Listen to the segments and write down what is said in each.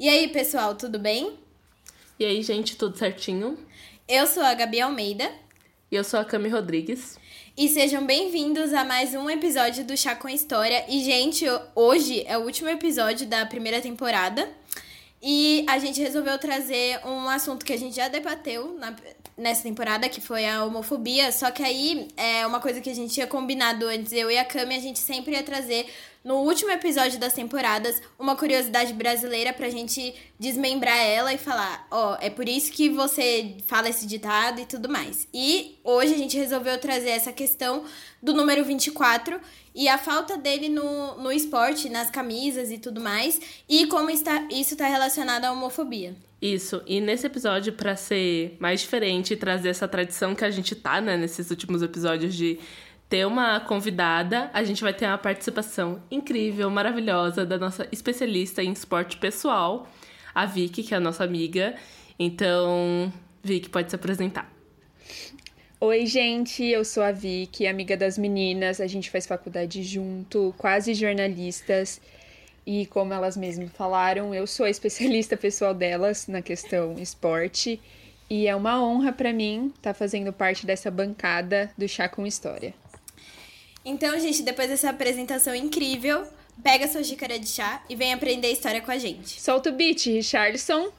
E aí, pessoal, tudo bem? E aí, gente, tudo certinho? Eu sou a Gabi Almeida. E eu sou a Cami Rodrigues. E sejam bem-vindos a mais um episódio do Chá com História. E, gente, hoje é o último episódio da primeira temporada. E a gente resolveu trazer um assunto que a gente já debateu na, nessa temporada, que foi a homofobia. Só que aí é uma coisa que a gente tinha combinado antes, eu e a Cami, a gente sempre ia trazer no último episódio das temporadas uma curiosidade brasileira pra gente desmembrar ela e falar, ó, oh, é por isso que você fala esse ditado e tudo mais. E hoje a gente resolveu trazer essa questão do número 24 e a falta dele no, no esporte, nas camisas e tudo mais, e como está, isso está relacionado à homofobia. Isso, e nesse episódio, para ser mais diferente e trazer essa tradição que a gente tá, né, nesses últimos episódios de ter uma convidada, a gente vai ter uma participação incrível, maravilhosa da nossa especialista em esporte pessoal, a Vicky, que é a nossa amiga. Então, Vicky, pode se apresentar. Oi, gente, eu sou a Vicky, amiga das meninas. A gente faz faculdade junto, quase jornalistas. E como elas mesmas falaram, eu sou a especialista pessoal delas na questão esporte. E é uma honra para mim estar tá fazendo parte dessa bancada do Chá com História. Então, gente, depois dessa apresentação incrível, pega sua xícara de chá e vem aprender história com a gente. Solta o beat, Richardson.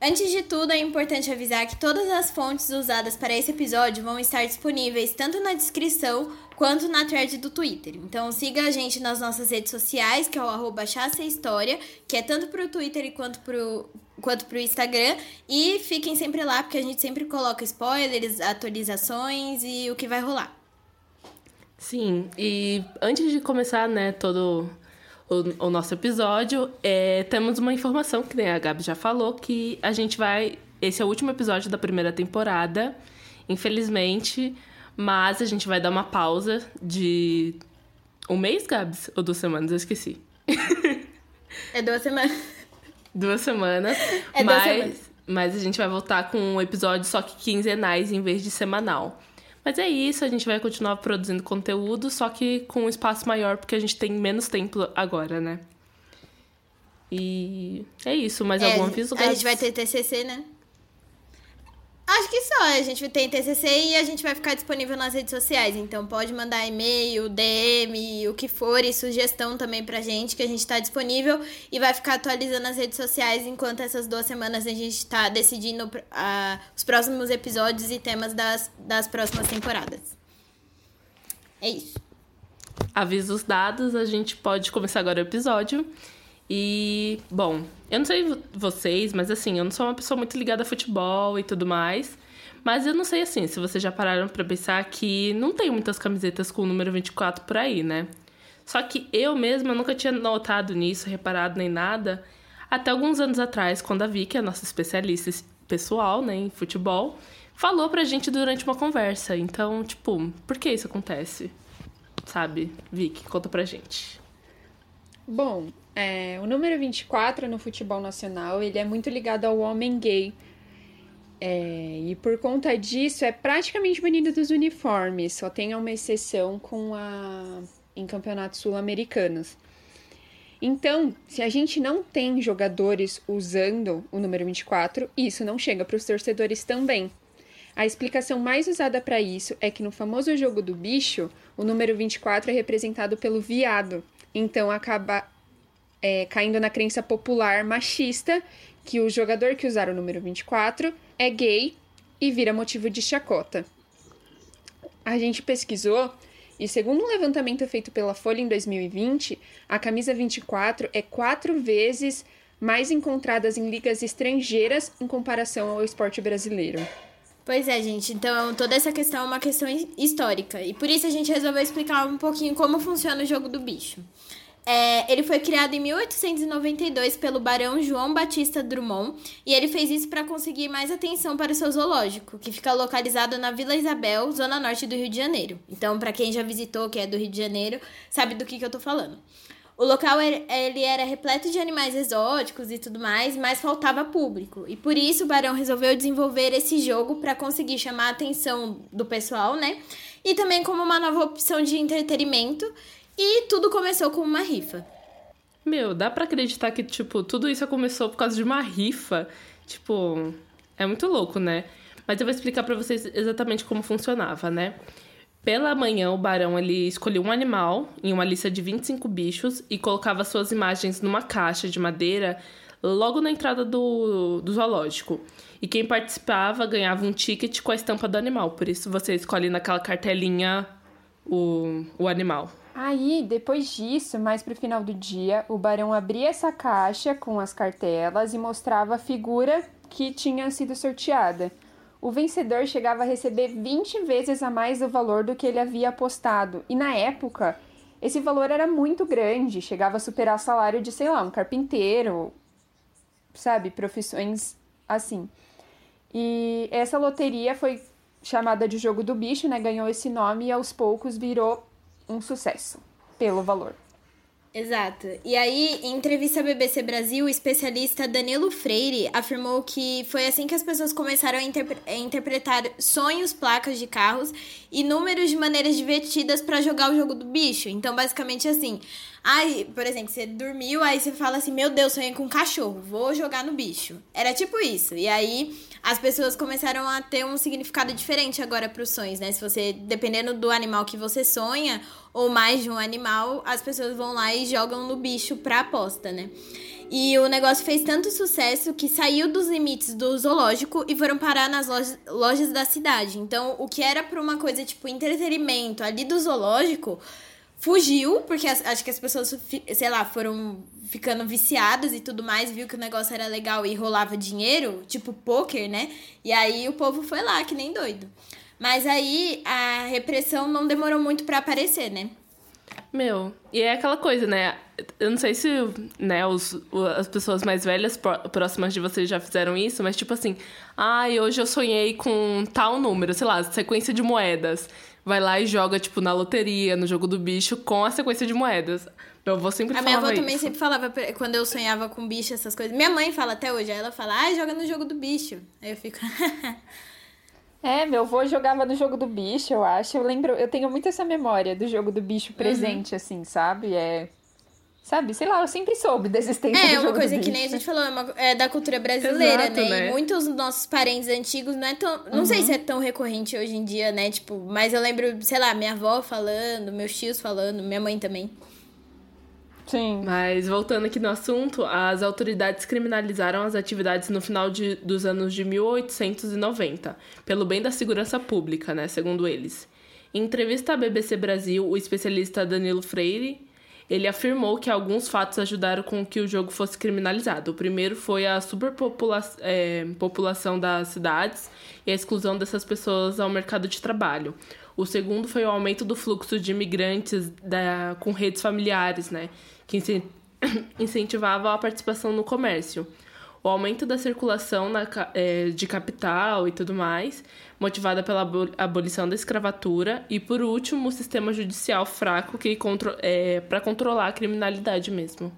Antes de tudo, é importante avisar que todas as fontes usadas para esse episódio vão estar disponíveis tanto na descrição quanto na thread do Twitter. Então siga a gente nas nossas redes sociais, que é o arroba História, que é tanto pro Twitter quanto pro, quanto pro Instagram. E fiquem sempre lá, porque a gente sempre coloca spoilers, atualizações e o que vai rolar. Sim, e antes de começar, né, todo o, o nosso episódio, é, temos uma informação que a Gabi já falou, que a gente vai. Esse é o último episódio da primeira temporada, infelizmente, mas a gente vai dar uma pausa de um mês, Gabs? Ou duas semanas? Eu esqueci. É duas semanas. Duas semanas. É mas, duas semanas. Mas a gente vai voltar com um episódio só que quinzenais em vez de semanal. Mas é isso, a gente vai continuar produzindo conteúdo, só que com um espaço maior, porque a gente tem menos tempo agora, né? E é isso, mais é, algum aviso? A gente vai ter TCC, né? Acho que só. A gente tem TCC e a gente vai ficar disponível nas redes sociais. Então pode mandar e-mail, DM, o que for e sugestão também pra gente, que a gente tá disponível e vai ficar atualizando as redes sociais enquanto essas duas semanas a gente tá decidindo uh, os próximos episódios e temas das, das próximas temporadas. É isso. Avisos dados, a gente pode começar agora o episódio. E, bom, eu não sei vocês, mas assim, eu não sou uma pessoa muito ligada a futebol e tudo mais. Mas eu não sei assim, se vocês já pararam para pensar que não tem muitas camisetas com o número 24 por aí, né? Só que eu mesma nunca tinha notado nisso, reparado nem nada, até alguns anos atrás, quando a Vicky, a nossa especialista pessoal, né, em futebol, falou pra gente durante uma conversa. Então, tipo, por que isso acontece? Sabe, Vicky, conta pra gente. Bom, é, o número 24 no futebol nacional, ele é muito ligado ao homem gay. É, e por conta disso, é praticamente banido dos uniformes. Só tem uma exceção com a em campeonatos sul-americanos. Então, se a gente não tem jogadores usando o número 24, isso não chega para os torcedores também. A explicação mais usada para isso é que no famoso jogo do bicho, o número 24 é representado pelo viado. Então acaba é, caindo na crença popular machista que o jogador que usar o número 24 é gay e vira motivo de chacota. A gente pesquisou e, segundo um levantamento feito pela Folha em 2020, a camisa 24 é quatro vezes mais encontradas em ligas estrangeiras em comparação ao esporte brasileiro. Pois é, gente. Então, toda essa questão é uma questão histórica. E por isso a gente resolveu explicar um pouquinho como funciona o jogo do bicho. É, ele foi criado em 1892 pelo barão João Batista Drummond e ele fez isso para conseguir mais atenção para o seu zoológico, que fica localizado na Vila Isabel, zona norte do Rio de Janeiro. Então, para quem já visitou, que é do Rio de Janeiro, sabe do que, que eu tô falando. O local ele era repleto de animais exóticos e tudo mais, mas faltava público. E por isso o Barão resolveu desenvolver esse jogo para conseguir chamar a atenção do pessoal, né? E também como uma nova opção de entretenimento. E tudo começou com uma rifa. Meu, dá para acreditar que, tipo, tudo isso começou por causa de uma rifa. Tipo, é muito louco, né? Mas eu vou explicar para vocês exatamente como funcionava, né? Pela manhã, o barão ele escolhia um animal em uma lista de 25 bichos e colocava suas imagens numa caixa de madeira logo na entrada do, do zoológico. E quem participava ganhava um ticket com a estampa do animal. Por isso você escolhe naquela cartelinha o, o animal. Aí, depois disso, mais pro final do dia, o barão abria essa caixa com as cartelas e mostrava a figura que tinha sido sorteada o vencedor chegava a receber 20 vezes a mais do valor do que ele havia apostado. E na época, esse valor era muito grande, chegava a superar o salário de, sei lá, um carpinteiro, sabe? Profissões assim. E essa loteria foi chamada de Jogo do Bicho, né? Ganhou esse nome e aos poucos virou um sucesso pelo valor. Exato. E aí, em entrevista à BBC Brasil, o especialista Danilo Freire afirmou que foi assim que as pessoas começaram a, interpre a interpretar sonhos, placas de carros e números de maneiras divertidas para jogar o jogo do bicho. Então, basicamente assim, Aí, por exemplo, você dormiu, aí você fala assim: Meu Deus, sonhei com um cachorro, vou jogar no bicho. Era tipo isso. E aí as pessoas começaram a ter um significado diferente agora para os sonhos, né? Se você, dependendo do animal que você sonha, ou mais de um animal, as pessoas vão lá e jogam no bicho pra aposta, né? E o negócio fez tanto sucesso que saiu dos limites do zoológico e foram parar nas lojas, lojas da cidade. Então, o que era pra uma coisa tipo entretenimento ali do zoológico fugiu, porque acho que as pessoas, sei lá, foram ficando viciadas e tudo mais, viu que o negócio era legal e rolava dinheiro, tipo poker, né? E aí o povo foi lá, que nem doido. Mas aí a repressão não demorou muito para aparecer, né? Meu, e é aquela coisa, né? Eu não sei se né, os, as pessoas mais velhas próximas de vocês já fizeram isso, mas tipo assim, ai, ah, hoje eu sonhei com tal número, sei lá, sequência de moedas vai lá e joga, tipo, na loteria, no jogo do bicho, com a sequência de moedas. Meu avô sempre a falava A minha avó isso. também sempre falava, quando eu sonhava com bicho, essas coisas. Minha mãe fala até hoje, ela fala, ai, joga no jogo do bicho. Aí eu fico... é, meu avô jogava no jogo do bicho, eu acho. Eu lembro, eu tenho muito essa memória do jogo do bicho presente, uhum. assim, sabe? É Sabe, sei lá, eu sempre soube da existência é, do uma coisa que nem a gente falou, é, uma, é da cultura brasileira, Exato, né? né? E muitos dos nossos parentes antigos não é tão. Não uhum. sei se é tão recorrente hoje em dia, né? Tipo, mas eu lembro, sei lá, minha avó falando, meus tios falando, minha mãe também. Sim. Mas voltando aqui no assunto, as autoridades criminalizaram as atividades no final de, dos anos de 1890, pelo bem da segurança pública, né? Segundo eles. Em entrevista à BBC Brasil, o especialista Danilo Freire ele afirmou que alguns fatos ajudaram com que o jogo fosse criminalizado. O primeiro foi a superpopulação é, das cidades e a exclusão dessas pessoas ao mercado de trabalho. O segundo foi o aumento do fluxo de imigrantes da, com redes familiares, né, que incentivava a participação no comércio o aumento da circulação na, é, de capital e tudo mais, motivada pela abolição da escravatura, e por último, o sistema judicial fraco que contro é, para controlar a criminalidade mesmo.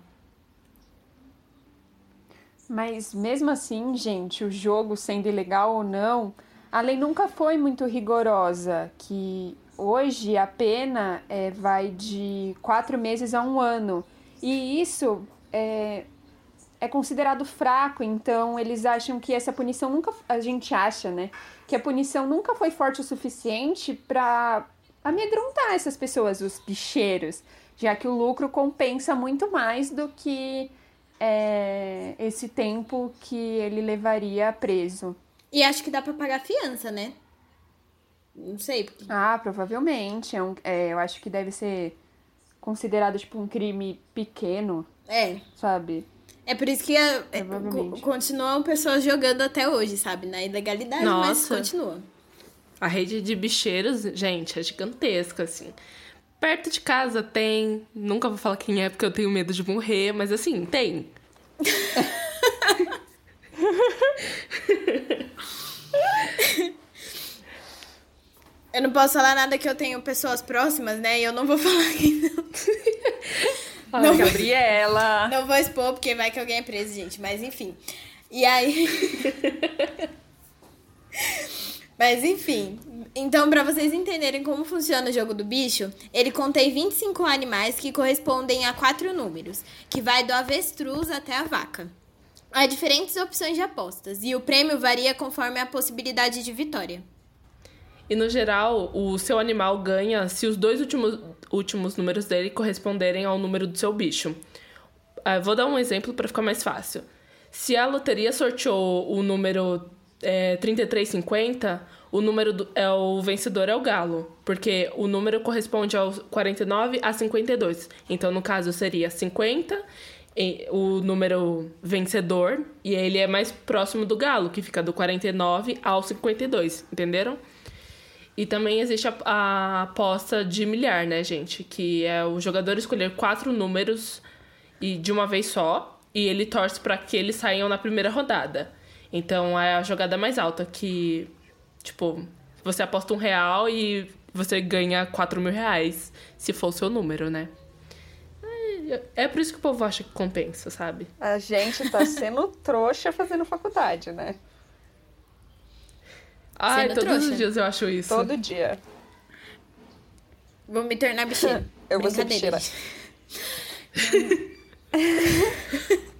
Mas mesmo assim, gente, o jogo sendo ilegal ou não, a lei nunca foi muito rigorosa, que hoje a pena é, vai de quatro meses a um ano. E isso é, é considerado fraco, então eles acham que essa punição nunca. A gente acha, né? Que a punição nunca foi forte o suficiente para amedrontar essas pessoas, os bicheiros, já que o lucro compensa muito mais do que é, esse tempo que ele levaria preso. E acho que dá para pagar fiança, né? Não sei. Porque... Ah, provavelmente. É um, é, eu acho que deve ser considerado tipo um crime pequeno. É. Sabe? É por isso que a, é, continuam pessoas jogando até hoje, sabe? Na ilegalidade, Nossa. mas continua. A rede de bicheiros, gente, é gigantesca, assim. Perto de casa tem. Nunca vou falar quem é porque eu tenho medo de morrer, mas assim, tem. eu não posso falar nada que eu tenho pessoas próximas, né? E eu não vou falar quem não. Não, Gabriela. Não vou expor porque vai que alguém é preso, gente. Mas enfim. E aí. Mas enfim. Então, para vocês entenderem como funciona o jogo do bicho, ele contém 25 animais que correspondem a quatro números, que vai do avestruz até a vaca. Há diferentes opções de apostas e o prêmio varia conforme a possibilidade de vitória. E no geral, o seu animal ganha se os dois últimos, últimos números dele corresponderem ao número do seu bicho. Uh, vou dar um exemplo para ficar mais fácil. Se a loteria sorteou o número é, 3350, o número do, é o vencedor é o galo, porque o número corresponde ao 49 a 52. Então, no caso, seria 50 o número vencedor e ele é mais próximo do galo, que fica do 49 ao 52, entenderam? E também existe a, a, aposta de milhar, né, gente? Que é o jogador escolher quatro números e de uma vez só, e ele torce para que eles saiam na primeira rodada. Então é a jogada mais alta que, tipo, você aposta um real e você ganha quatro mil reais, se for o seu número, né? É, é por isso que o povo acha que compensa, sabe? A gente tá sendo trouxa fazendo faculdade, né? Ai, Sendo todos trouxa. os dias eu acho isso. Todo dia. Vou me tornar bicheira. eu vou ser bicheira.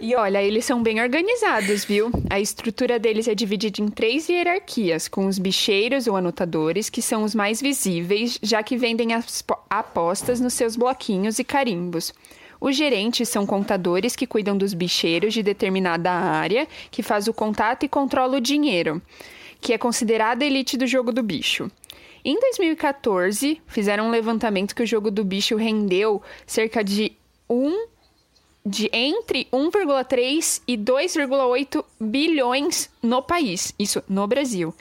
E olha, eles são bem organizados, viu? A estrutura deles é dividida em três hierarquias, com os bicheiros ou anotadores, que são os mais visíveis, já que vendem as apostas nos seus bloquinhos e carimbos. Os gerentes são contadores que cuidam dos bicheiros de determinada área, que faz o contato e controla o dinheiro que é considerada a elite do jogo do bicho. Em 2014, fizeram um levantamento que o jogo do bicho rendeu cerca de 1 de entre 1,3 e 2,8 bilhões no país, isso no Brasil.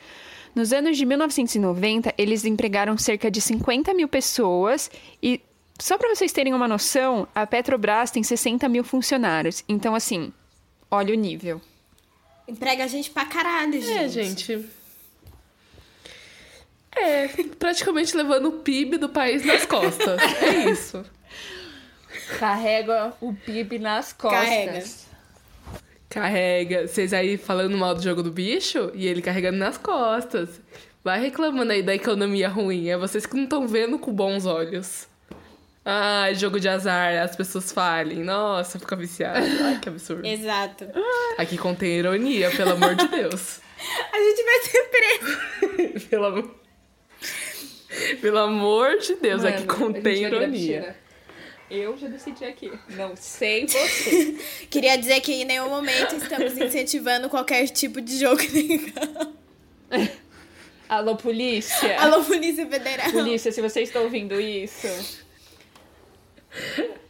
Nos anos de 1990, eles empregaram cerca de 50 mil pessoas e, só para vocês terem uma noção, a Petrobras tem 60 mil funcionários. Então, assim, olha o nível. Emprega a gente pra caralho, gente. É, gente. É, praticamente levando o PIB do país nas costas. É isso. Carrega o PIB nas costas. Carrega. Carrega. Vocês aí falando mal do jogo do bicho e ele carregando nas costas. Vai reclamando aí da economia ruim. É vocês que não estão vendo com bons olhos. Ah, jogo de azar, as pessoas falem. Nossa, fica viciado. Ai, que absurdo. Exato. Aqui contém ironia, pelo amor de Deus. A gente vai ser preso. pelo amor... Pelo amor de Deus, Mano, aqui contém ironia. Eu já decidi aqui. Não sei você. Queria dizer que em nenhum momento estamos incentivando qualquer tipo de jogo legal. Alô, polícia. Alô, Polícia Federal. Polícia, se você está ouvindo isso.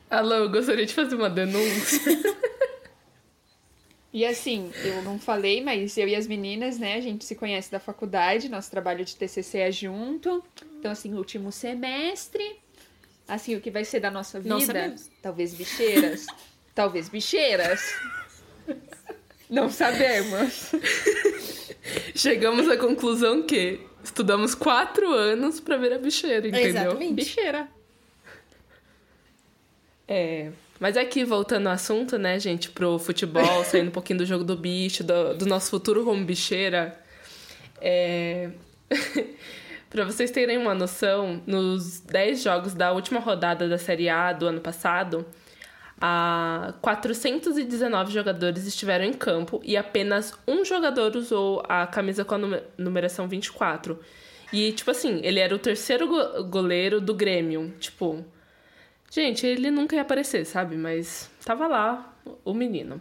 Alô, eu gostaria de fazer uma denúncia. E assim, eu não falei, mas eu e as meninas, né, a gente se conhece da faculdade, nosso trabalho de TCC é junto. Então, assim, último semestre. Assim, o que vai ser da nossa vida? Não sabemos. Talvez bicheiras. Talvez bicheiras. Não sabemos. Chegamos à conclusão que estudamos quatro anos para ver a bicheira, entendeu? Exatamente. Bicheira. É. Mas aqui, voltando ao assunto, né, gente, pro futebol, saindo um pouquinho do jogo do bicho, do, do nosso futuro como bicheira. É... Para vocês terem uma noção, nos 10 jogos da última rodada da Série A do ano passado, a 419 jogadores estiveram em campo e apenas um jogador usou a camisa com a numeração 24. E, tipo assim, ele era o terceiro goleiro do Grêmio. Tipo, Gente, ele nunca ia aparecer, sabe? Mas tava lá o menino.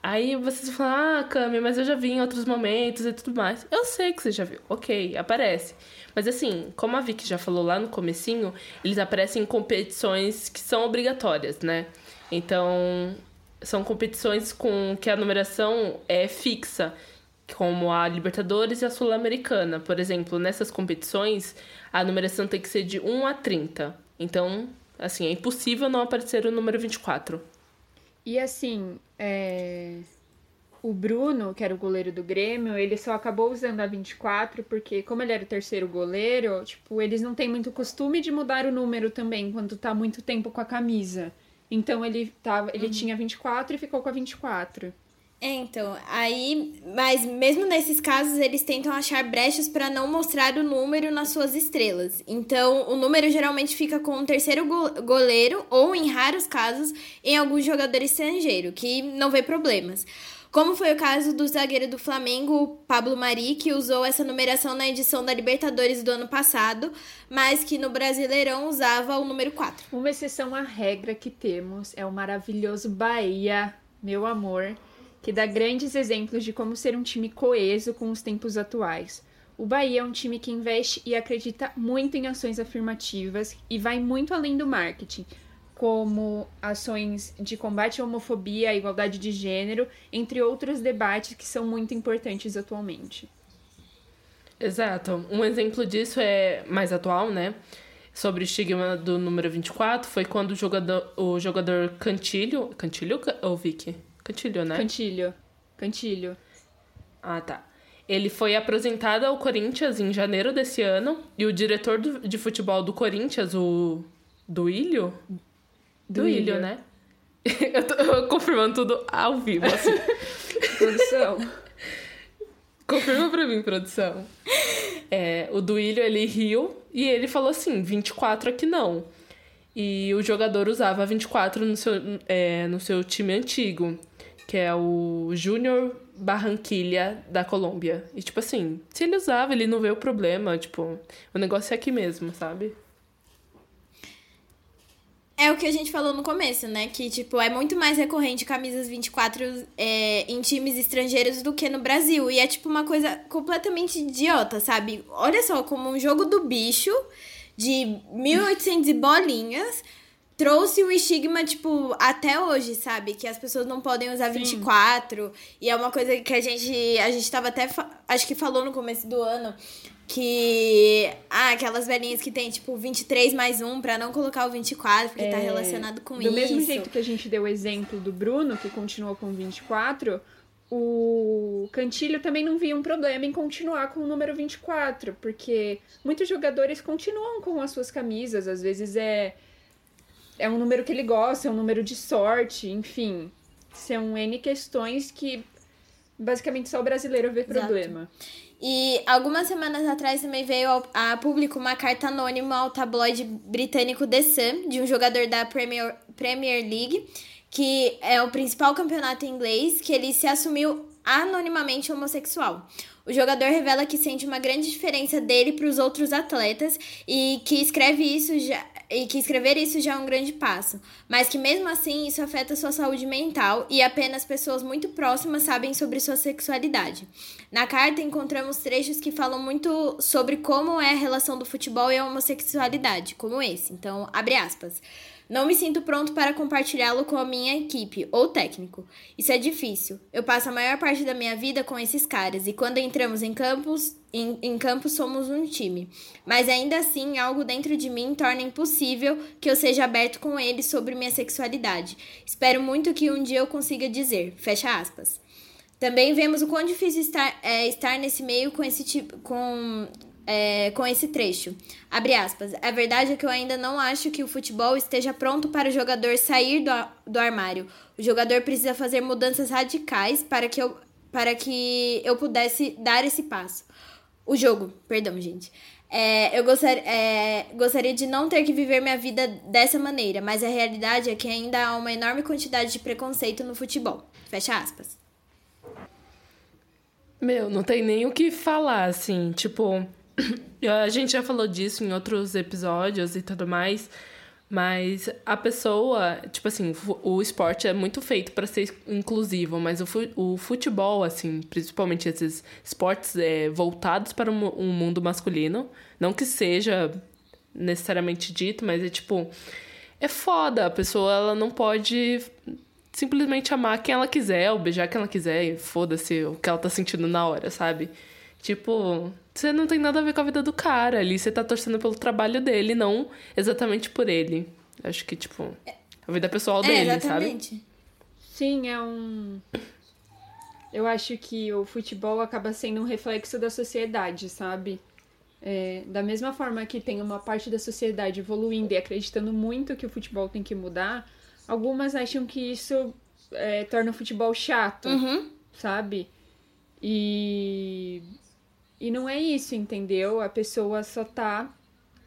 Aí vocês falam, ah, Cami, mas eu já vi em outros momentos e tudo mais. Eu sei que você já viu, ok, aparece. Mas assim, como a Vicky já falou lá no comecinho, eles aparecem em competições que são obrigatórias, né? Então, são competições com que a numeração é fixa, como a Libertadores e a Sul-Americana. Por exemplo, nessas competições, a numeração tem que ser de 1 a 30. Então, Assim, é impossível não aparecer o número 24. E assim, é... o Bruno, que era o goleiro do Grêmio, ele só acabou usando a 24 porque, como ele era o terceiro goleiro, tipo, eles não têm muito costume de mudar o número também quando tá muito tempo com a camisa. Então ele, tava, ele uhum. tinha 24 e ficou com a 24. É, então, aí, mas mesmo nesses casos, eles tentam achar brechas para não mostrar o número nas suas estrelas. Então, o número geralmente fica com um terceiro goleiro ou, em raros casos, em algum jogador estrangeiro, que não vê problemas. Como foi o caso do zagueiro do Flamengo, Pablo Mari, que usou essa numeração na edição da Libertadores do ano passado, mas que no Brasileirão usava o número 4. Uma exceção à regra que temos é o maravilhoso Bahia, meu amor, que dá grandes exemplos de como ser um time coeso com os tempos atuais. O Bahia é um time que investe e acredita muito em ações afirmativas e vai muito além do marketing, como ações de combate à homofobia, à igualdade de gênero, entre outros debates que são muito importantes atualmente. Exato. Um exemplo disso é mais atual, né? Sobre o estigma do número 24, foi quando o jogador, o jogador Cantilho. Cantilho ou Vicky? Cantilho, né? Cantilho. Cantilho. Ah, tá. Ele foi apresentado ao Corinthians em janeiro desse ano e o diretor do, de futebol do Corinthians, o Duílio? Duílio, né? eu tô confirmando tudo ao vivo, assim. produção. Confirma pra mim, produção. É, o Duílio, ele riu e ele falou assim, 24 aqui não. E o jogador usava 24 no seu, é, no seu time antigo que é o Júnior Barranquilha da Colômbia. E, tipo assim, se ele usava, ele não vê o problema. Tipo, o negócio é aqui mesmo, sabe? É o que a gente falou no começo, né? Que, tipo, é muito mais recorrente camisas 24 é, em times estrangeiros do que no Brasil. E é, tipo, uma coisa completamente idiota, sabe? Olha só, como um jogo do bicho de 1800 bolinhas trouxe o estigma, tipo, até hoje, sabe? Que as pessoas não podem usar Sim. 24. E é uma coisa que a gente. A gente tava até. Acho que falou no começo do ano. Que. Ah, aquelas velhinhas que tem, tipo, 23 mais 1 pra não colocar o 24, porque tá é, tá relacionado com do isso. Do mesmo jeito que a gente deu o exemplo do Bruno, que continuou com 24. O Cantilho também não via um problema em continuar com o número 24, porque muitos jogadores continuam com as suas camisas, às vezes é é um número que ele gosta, é um número de sorte, enfim. São N questões que basicamente só o brasileiro vê Exato. problema. E algumas semanas atrás também veio a público uma carta anônima ao tabloide britânico The Sun, de um jogador da Premier, Premier League, que é o principal campeonato inglês, que ele se assumiu anonimamente homossexual. O jogador revela que sente uma grande diferença dele para os outros atletas e que escreve isso já e que escrever isso já é um grande passo, mas que mesmo assim isso afeta sua saúde mental e apenas pessoas muito próximas sabem sobre sua sexualidade. Na carta encontramos trechos que falam muito sobre como é a relação do futebol e a homossexualidade, como esse. Então, abre aspas. Não me sinto pronto para compartilhá-lo com a minha equipe ou técnico. Isso é difícil. Eu passo a maior parte da minha vida com esses caras e quando entramos em campos, em, em campos somos um time. Mas ainda assim, algo dentro de mim torna impossível que eu seja aberto com eles sobre minha sexualidade. Espero muito que um dia eu consiga dizer. Fecha aspas. Também vemos o quão difícil estar, é, estar nesse meio com esse tipo. com é, com esse trecho. Abre aspas. A verdade é que eu ainda não acho que o futebol esteja pronto para o jogador sair do, do armário. O jogador precisa fazer mudanças radicais para que eu, para que eu pudesse dar esse passo. O jogo, perdão, gente. É, eu gostar, é, gostaria de não ter que viver minha vida dessa maneira, mas a realidade é que ainda há uma enorme quantidade de preconceito no futebol. Fecha aspas. Meu, não tem nem o que falar, assim. Tipo, a gente já falou disso em outros episódios e tudo mais, mas a pessoa, tipo assim, o esporte é muito feito para ser inclusivo, mas o futebol, assim, principalmente esses esportes é, voltados para um mundo masculino, não que seja necessariamente dito, mas é tipo, é foda, a pessoa ela não pode simplesmente amar quem ela quiser, ou beijar quem ela quiser, e foda-se o que ela tá sentindo na hora, sabe? Tipo, você não tem nada a ver com a vida do cara ali, você tá torcendo pelo trabalho dele, não exatamente por ele. Acho que, tipo, a vida pessoal é, dele, exatamente. sabe? Sim, é um. Eu acho que o futebol acaba sendo um reflexo da sociedade, sabe? É, da mesma forma que tem uma parte da sociedade evoluindo e acreditando muito que o futebol tem que mudar, algumas acham que isso é, torna o futebol chato, Uhum. sabe? E. E não é isso, entendeu? A pessoa só tá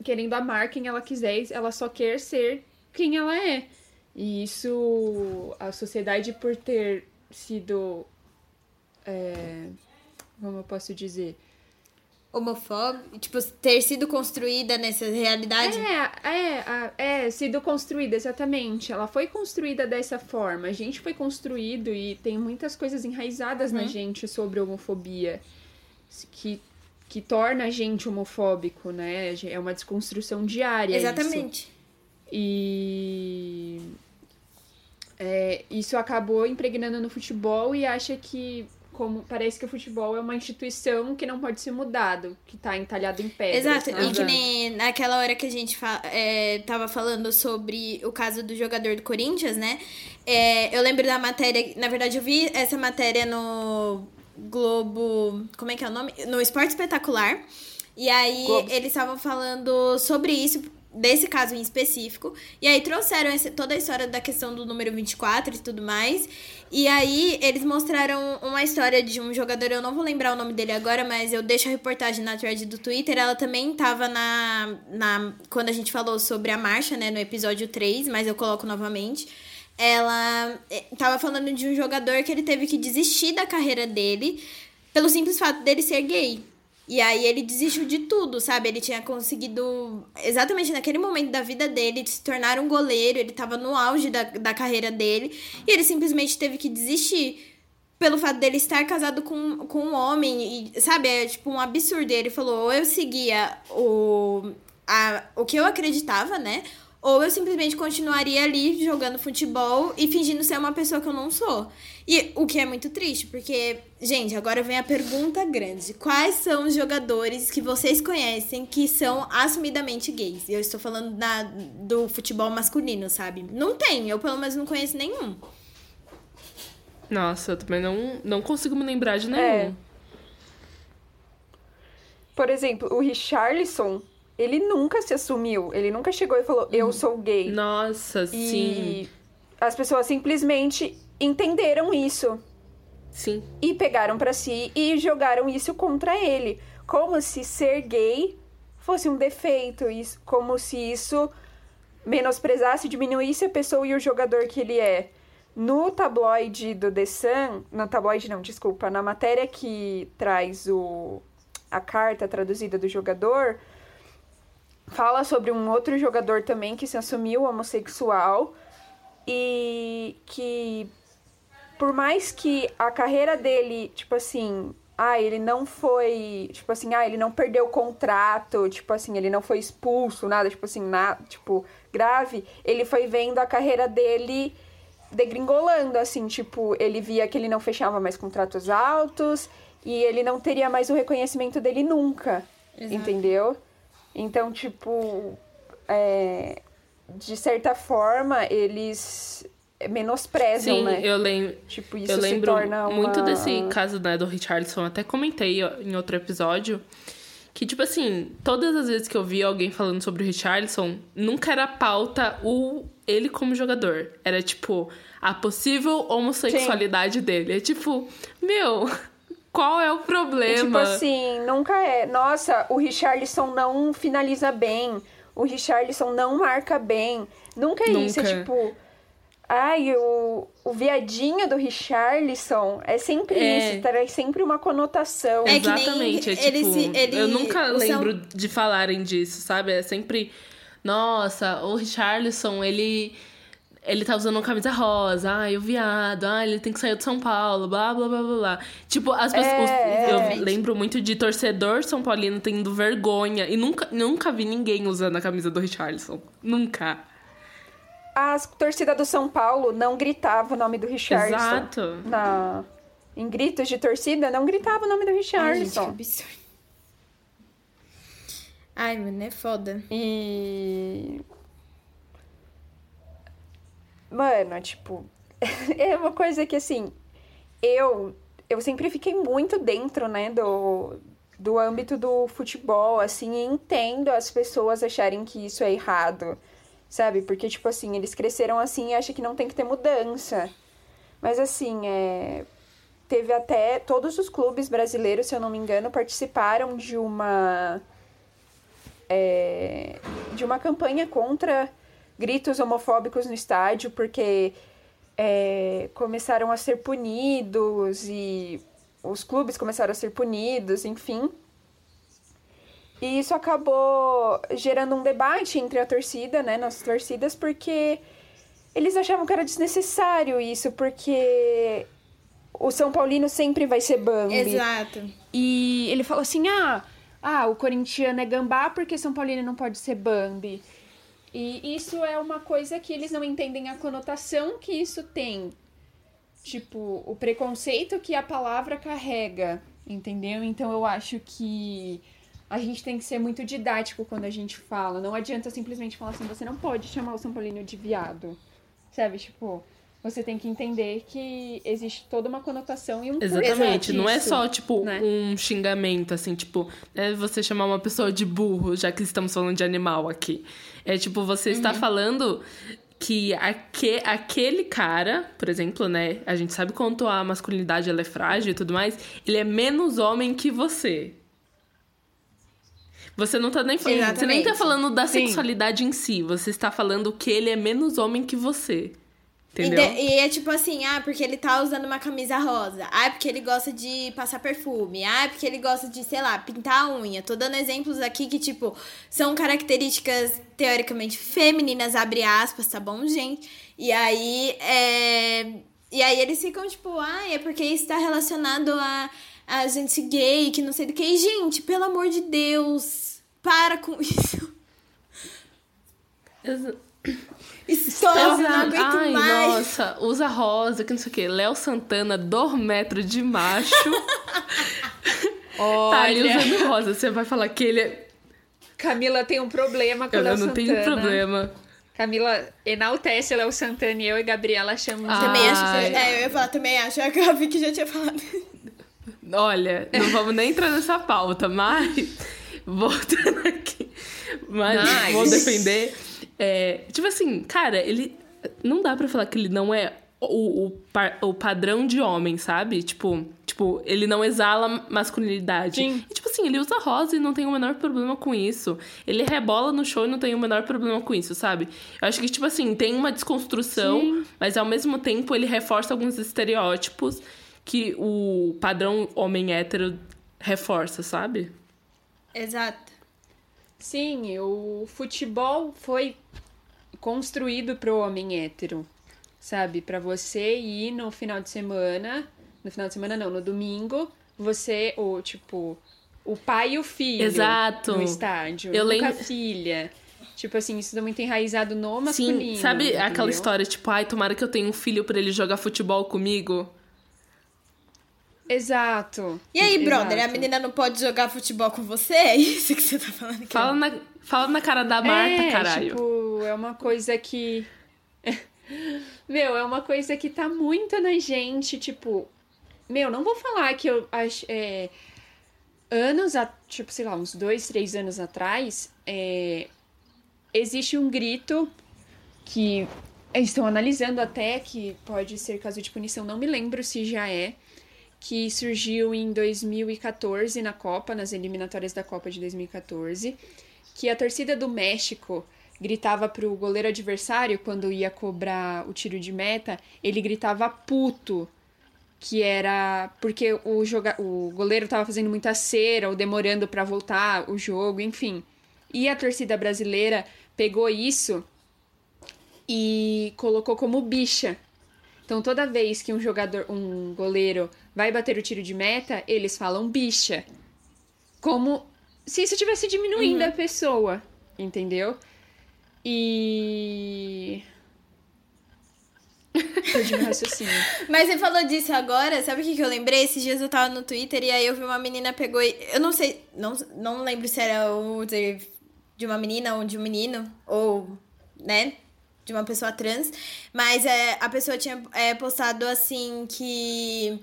querendo amar quem ela quiser, ela só quer ser quem ela é. E isso, a sociedade, por ter sido. É, como eu posso dizer? Homofóbico, tipo, ter sido construída nessa realidade. É, é, é, sido construída, exatamente. Ela foi construída dessa forma. A gente foi construído e tem muitas coisas enraizadas na gente sobre homofobia que, que torna a gente homofóbico, né? É uma desconstrução diária. isso. Exatamente. E é, isso acabou impregnando no futebol e acha que como parece que o futebol é uma instituição que não pode ser mudado, que tá entalhado em pedra. Exato, sabe? e que nem naquela hora que a gente fa é, tava falando sobre o caso do jogador do Corinthians, né? É, eu lembro da matéria, na verdade eu vi essa matéria no Globo, como é que é o nome? No Esporte Espetacular. E aí Globo. eles estavam falando sobre isso, desse caso em específico. E aí trouxeram toda a história da questão do número 24 e tudo mais. E aí eles mostraram uma história de um jogador, eu não vou lembrar o nome dele agora, mas eu deixo a reportagem na thread do Twitter. Ela também tava na, na. Quando a gente falou sobre a marcha, né, no episódio 3, mas eu coloco novamente. Ela eh, tava falando de um jogador que ele teve que desistir da carreira dele pelo simples fato dele ser gay. E aí ele desistiu de tudo, sabe? Ele tinha conseguido, exatamente naquele momento da vida dele, se tornar um goleiro, ele tava no auge da, da carreira dele, e ele simplesmente teve que desistir pelo fato dele estar casado com, com um homem, e, sabe? É tipo um absurdo. E ele falou, ou eu seguia o, a, o que eu acreditava, né? Ou eu simplesmente continuaria ali jogando futebol e fingindo ser uma pessoa que eu não sou. E o que é muito triste, porque, gente, agora vem a pergunta grande. Quais são os jogadores que vocês conhecem que são assumidamente gays? E eu estou falando da, do futebol masculino, sabe? Não tem, eu pelo menos não conheço nenhum. Nossa, eu também não, não consigo me lembrar de nenhum. É. Por exemplo, o Richarlison, ele nunca se assumiu. Ele nunca chegou e falou, eu sou gay. Nossa, sim. E as pessoas simplesmente entenderam isso Sim. e pegaram pra si e jogaram isso contra ele, como se ser gay fosse um defeito, como se isso menosprezasse, diminuísse a pessoa e o jogador que ele é. No tabloide do The Sun, no tabloide não, desculpa, na matéria que traz o a carta traduzida do jogador, fala sobre um outro jogador também que se assumiu homossexual e que por mais que a carreira dele, tipo assim, ah, ele não foi, tipo assim, ah, ele não perdeu o contrato, tipo assim, ele não foi expulso, nada, tipo assim, nada, tipo, grave, ele foi vendo a carreira dele degringolando, assim, tipo, ele via que ele não fechava mais contratos altos e ele não teria mais o reconhecimento dele nunca, Exato. entendeu? Então, tipo, é, de certa forma, eles menosprezam, Sim, né? eu lembro. Tipo, isso Eu se lembro torna uma... muito desse caso né, do Richardson, até comentei em outro episódio. Que, tipo assim, todas as vezes que eu vi alguém falando sobre o Richardson, nunca era pauta o ele como jogador. Era, tipo, a possível homossexualidade dele. É tipo, meu, qual é o E, problema? Tipo assim, nunca é. Nossa, o Richarlison não finaliza bem. O Richarlison não marca bem. Nunca é isso. É Nunca. tipo. Ai, o, o viadinho do Richarlison é sempre É. isso, traz sempre uma conotação. É Exatamente, é ele tipo, se- ele- eu nunca São- lembro de falarem disso, sabe? É sempre, nossa, o Richarlison, ele ele tá usando uma camisa rosa, ai, o viado, ai, ele tem que sair de São Paulo, blá, blá, blá, blá, blá. Tipo, as pessoas, é. eu lembro muito de torcedor são paulino tendo vergonha e nunca, nunca vi ninguém usando a camisa do Richarlison. Nunca. A torcida do São Paulo não gritava o nome do Richarlison. Exato. Na... Em gritos de torcida, não gritava o nome do Ai, gente, que absurdo. Ai, mano, é foda. E. Mano, tipo. é uma coisa que, assim. Eu. Eu sempre fiquei muito dentro, né, do, do âmbito do futebol, assim, e entendo as pessoas acharem que isso é errado. sabe? Porque, tipo assim, eles cresceram assim e acham que não tem que ter mudança. Mas, assim, é... teve até. Todos os clubes brasileiros, se eu não me engano, participaram de uma. É... de uma campanha contra gritos homofóbicos no estádio, porque é... começaram a ser punidos e os clubes começaram a ser punidos, enfim. E isso acabou gerando um debate entre a torcida, né, nossas torcidas, porque eles achavam que era desnecessário isso, porque o São Paulino sempre vai ser Bambi. Exato. E ele falou assim: ah, ah, o corintiano é gambá porque São Paulino não pode ser Bambi. E isso é uma coisa que eles não entendem a conotação que isso tem. Tipo, o preconceito que a palavra carrega, entendeu? Então eu acho que a gente tem que ser muito didático quando a gente fala. Não adianta simplesmente falar assim, você não pode chamar o São Paulino de viado. Sabe? Tipo, você tem que entender que existe toda uma conotação e um Exatamente, não é só, tipo, né? um xingamento, assim, tipo, é você chamar uma pessoa de burro, já que estamos falando de animal aqui. É tipo, você uhum. está falando que aque, aquele cara, por exemplo, né? A gente sabe quanto a masculinidade ela é frágil e tudo mais, ele é menos homem que você. Você não tá nem falando. Você nem tá falando da Sim. sexualidade em si. Você está falando que ele é menos homem que você. Entendeu? E, de, e, é tipo assim, ah, porque ele tá usando uma camisa rosa. Ah, porque ele gosta de passar perfume. Ah, porque ele gosta de, sei lá, pintar a unha. Tô dando exemplos aqui que, tipo, são características teoricamente femininas, abre aspas, tá bom, gente? E aí, é... E aí eles ficam, tipo, ah, é porque isso tá relacionado a a gente gay, que não sei do que. E, gente, pelo amor de Deus, para com isso. Estou, não aguento Ai, mais. nossa, usa rosa, que não sei o que. Léo Santana, dormetro de macho. Olha. Tá ali usando rosa. Você vai falar que ele é. Camila tem um problema com o Léo Santana. Eu não tenho problema. Camila enaltece Léo Santana e eu e Gabriela chamamos. Ah, também acho. É, eu ia falar, também acho. A Gabi que já tinha falado. Olha, não vamos nem entrar nessa pauta, mas. Voltando aqui. Mas nice. vou defender. É, tipo assim, cara, ele. Não dá pra falar que ele não é o, o, o padrão de homem, sabe? Tipo, tipo, ele não exala masculinidade. Sim. E, tipo assim, ele usa rosa e não tem o menor problema com isso. Ele rebola no show e não tem o menor problema com isso, sabe? Eu acho que, tipo assim, tem uma desconstrução, Sim. mas ao mesmo tempo ele reforça alguns estereótipos que o padrão homem hétero reforça, sabe? Exato. Sim, o futebol foi construído pro homem hétero, sabe? Para você ir no final de semana, no final de semana não, no domingo, você, ou tipo, o pai e o filho Exato. no estádio, Eu lembro... a filha. Tipo assim, isso é muito enraizado no masculino. Sim, sabe entendeu? aquela história, tipo, ai, tomara que eu tenha um filho para ele jogar futebol comigo? Exato. E aí, brother, Exato. a menina não pode jogar futebol com você? É isso que você tá falando aqui? Fala na, fala na cara da Marta, é, caralho. Tipo, é uma coisa que. meu, é uma coisa que tá muito na gente, tipo. Meu, não vou falar que eu acho. É, anos, a, tipo, sei lá, uns dois, três anos atrás, é, existe um grito que estão analisando até que pode ser caso de punição, não me lembro se já é que surgiu em 2014 na Copa, nas eliminatórias da Copa de 2014, que a torcida do México gritava pro goleiro adversário quando ia cobrar o tiro de meta, ele gritava puto, que era porque o, joga o goleiro estava fazendo muita cera ou demorando para voltar o jogo, enfim. E a torcida brasileira pegou isso e colocou como bicha. Então toda vez que um jogador, um goleiro vai bater o tiro de meta, eles falam bicha. Como se isso estivesse diminuindo uhum. a pessoa, entendeu? E. Raciocínio. Mas você falou disso agora, sabe o que, que eu lembrei? Esses dias eu tava no Twitter e aí eu vi uma menina pegou e. Eu não sei, não, não lembro se era o de uma menina ou de um menino, ou, né? De uma pessoa trans. Mas é, a pessoa tinha é, postado assim que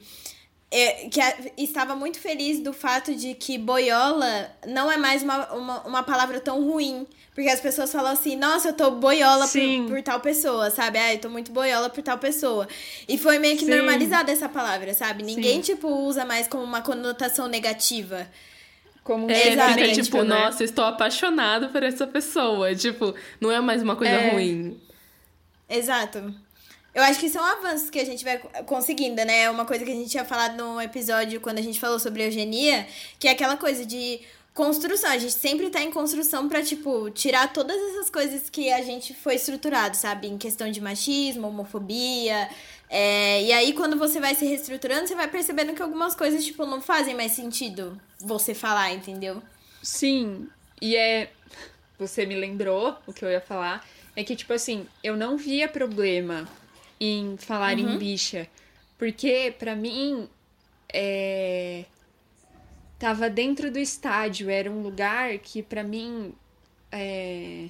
é, que a, estava muito feliz do fato de que boiola não é mais uma, uma, uma palavra tão ruim. Porque as pessoas falam assim, nossa, eu tô boiola por, por, tal pessoa, sabe? Ah, eu tô muito boiola por tal pessoa. E foi meio que Sim. normalizada essa palavra, sabe? Ninguém, Sim. tipo, usa mais como uma conotação negativa. Como é, fica tipo, né? nossa, estou apaixonado por essa pessoa. Tipo, não é mais uma coisa é. ruim. Exato. Eu acho que são avanços que a gente vai conseguindo, né? Uma coisa que a gente tinha falado no episódio quando a gente falou sobre eugenia, que é aquela coisa de construção. A gente sempre tá em construção pra, tipo, tirar todas essas coisas que a gente foi estruturado, sabe? Em questão de machismo, homofobia. É... E aí, quando você vai se reestruturando, você vai percebendo que algumas coisas, tipo, não fazem mais sentido você falar, entendeu? Sim. E é. Você me lembrou o que eu ia falar. É que, tipo assim, eu não via problema em falar uhum. em bicha. Porque, para mim, é tava dentro do estádio, era um lugar que para mim é...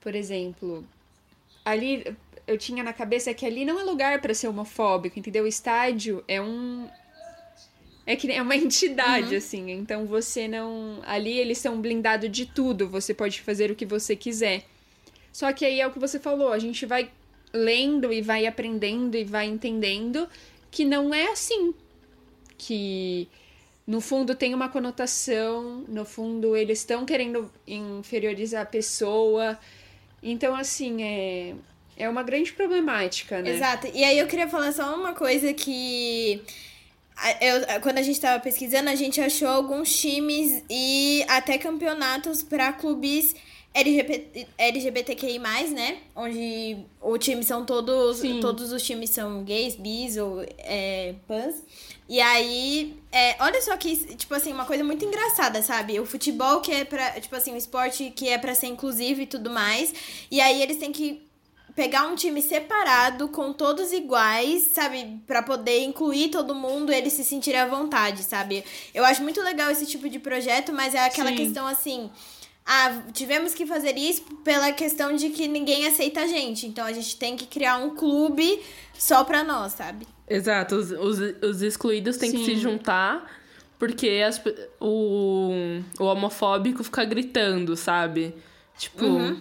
por exemplo, ali eu tinha na cabeça que ali não é lugar para ser homofóbico, entendeu? O estádio é um é que é uma entidade uhum. assim, então você não ali eles são blindados de tudo, você pode fazer o que você quiser. Só que aí é o que você falou, a gente vai lendo e vai aprendendo e vai entendendo que não é assim que no fundo tem uma conotação, no fundo eles estão querendo inferiorizar a pessoa. Então, assim, é, é uma grande problemática, né? Exato. E aí eu queria falar só uma coisa que. Eu, quando a gente estava pesquisando, a gente achou alguns times e até campeonatos para clubes LGBT, LGBTQI+, né? Onde o time são todos... Sim. Todos os times são gays, bis ou é, pans. E aí, é, olha só que, tipo assim, uma coisa muito engraçada, sabe? O futebol que é pra, tipo assim, o esporte que é pra ser inclusivo e tudo mais. E aí eles têm que pegar um time separado, com todos iguais, sabe? para poder incluir todo mundo e eles se sentirem à vontade, sabe? Eu acho muito legal esse tipo de projeto, mas é aquela Sim. questão assim ah, tivemos que fazer isso pela questão de que ninguém aceita a gente. Então a gente tem que criar um clube só pra nós, sabe? Exato, os, os, os excluídos têm Sim. que se juntar porque as, o, o homofóbico fica gritando, sabe? Tipo. Uhum.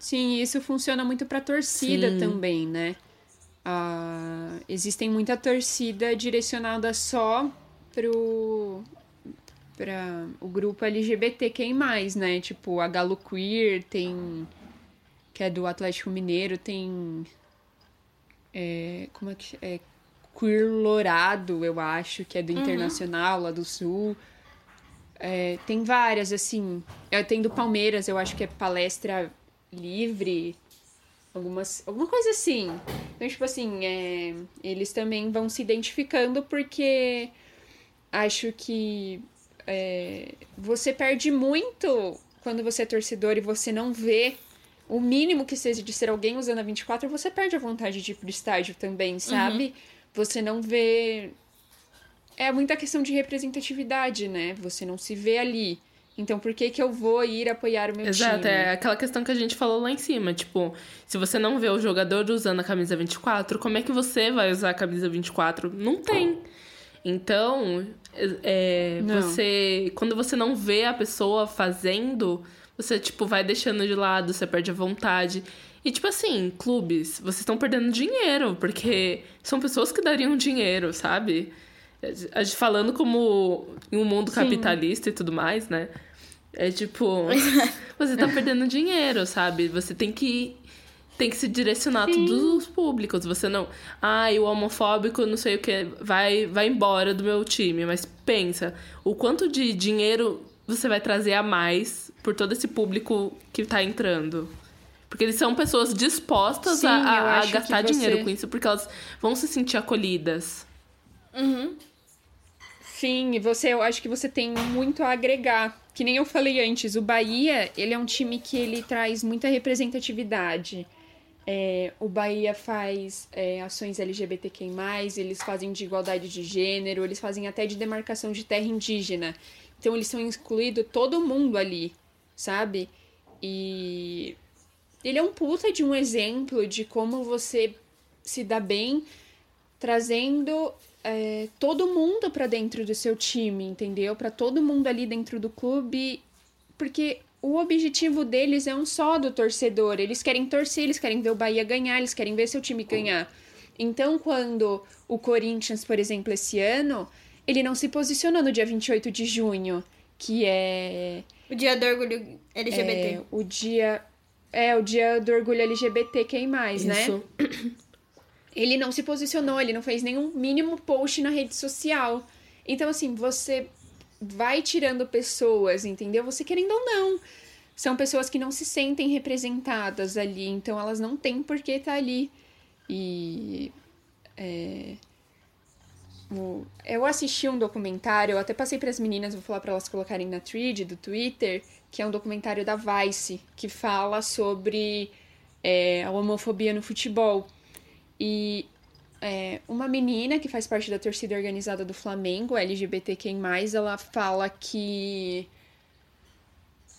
Sim, isso funciona muito pra torcida Sim. também, né? Ah, existem muita torcida direcionada só pro para o grupo LGBTQI+, né? Tipo, a Galo Queer tem... Que é do Atlético Mineiro, tem... É, como é que... É, Queer Lourado, eu acho, que é do uhum. Internacional, lá do Sul. É, tem várias, assim. É, tem do Palmeiras, eu acho que é Palestra Livre. Algumas, alguma coisa assim. Então, tipo assim, é, eles também vão se identificando porque acho que é, você perde muito quando você é torcedor e você não vê o mínimo que seja de ser alguém usando a 24, você perde a vontade de ir pro estádio também, sabe? Uhum. Você não vê. É muita questão de representatividade, né? Você não se vê ali. Então, por que que eu vou ir apoiar o meu Exato, time? Exato, é aquela questão que a gente falou lá em cima. Tipo, se você não vê o jogador usando a camisa 24, como é que você vai usar a camisa 24? Não tem. Então, é, você. Quando você não vê a pessoa fazendo, você, tipo, vai deixando de lado, você perde a vontade. E, tipo assim, clubes, vocês estão perdendo dinheiro, porque são pessoas que dariam dinheiro, sabe? Falando como em um mundo capitalista Sim. e tudo mais, né? É tipo, você tá perdendo dinheiro, sabe? Você tem que tem que se direcionar Sim. todos os públicos. Você não. Ai, ah, o homofóbico, não sei o que, vai, vai embora do meu time. Mas pensa, o quanto de dinheiro você vai trazer a mais por todo esse público que tá entrando. Porque eles são pessoas dispostas Sim, a, a, a gastar você... dinheiro com isso, porque elas vão se sentir acolhidas. Uhum. Sim, e você, eu acho que você tem muito a agregar. Que nem eu falei antes, o Bahia, ele é um time que ele traz muita representatividade. É, o Bahia faz é, ações LGBTQ+, eles fazem de igualdade de gênero, eles fazem até de demarcação de terra indígena. Então eles são incluído todo mundo ali, sabe? E ele é um puta de um exemplo de como você se dá bem trazendo é, todo mundo para dentro do seu time, entendeu? Para todo mundo ali dentro do clube, porque o objetivo deles é um só do torcedor. Eles querem torcer, eles querem ver o Bahia ganhar, eles querem ver seu time ganhar. Então, quando o Corinthians, por exemplo, esse ano, ele não se posicionou no dia 28 de junho, que é. O dia do orgulho LGBT. É, o dia. É, o dia do orgulho LGBT, quem mais, né? Isso. né? Ele não se posicionou, ele não fez nenhum mínimo post na rede social. Então, assim, você vai tirando pessoas, entendeu? Você querendo ou não. São pessoas que não se sentem representadas ali, então elas não têm por que estar tá ali. E. É, eu assisti um documentário, eu até passei para as meninas, vou falar para elas colocarem na thread do Twitter, que é um documentário da Vice, que fala sobre é, a homofobia no futebol. E é, uma menina que faz parte da torcida organizada do Flamengo, LGBTQ+, ela fala que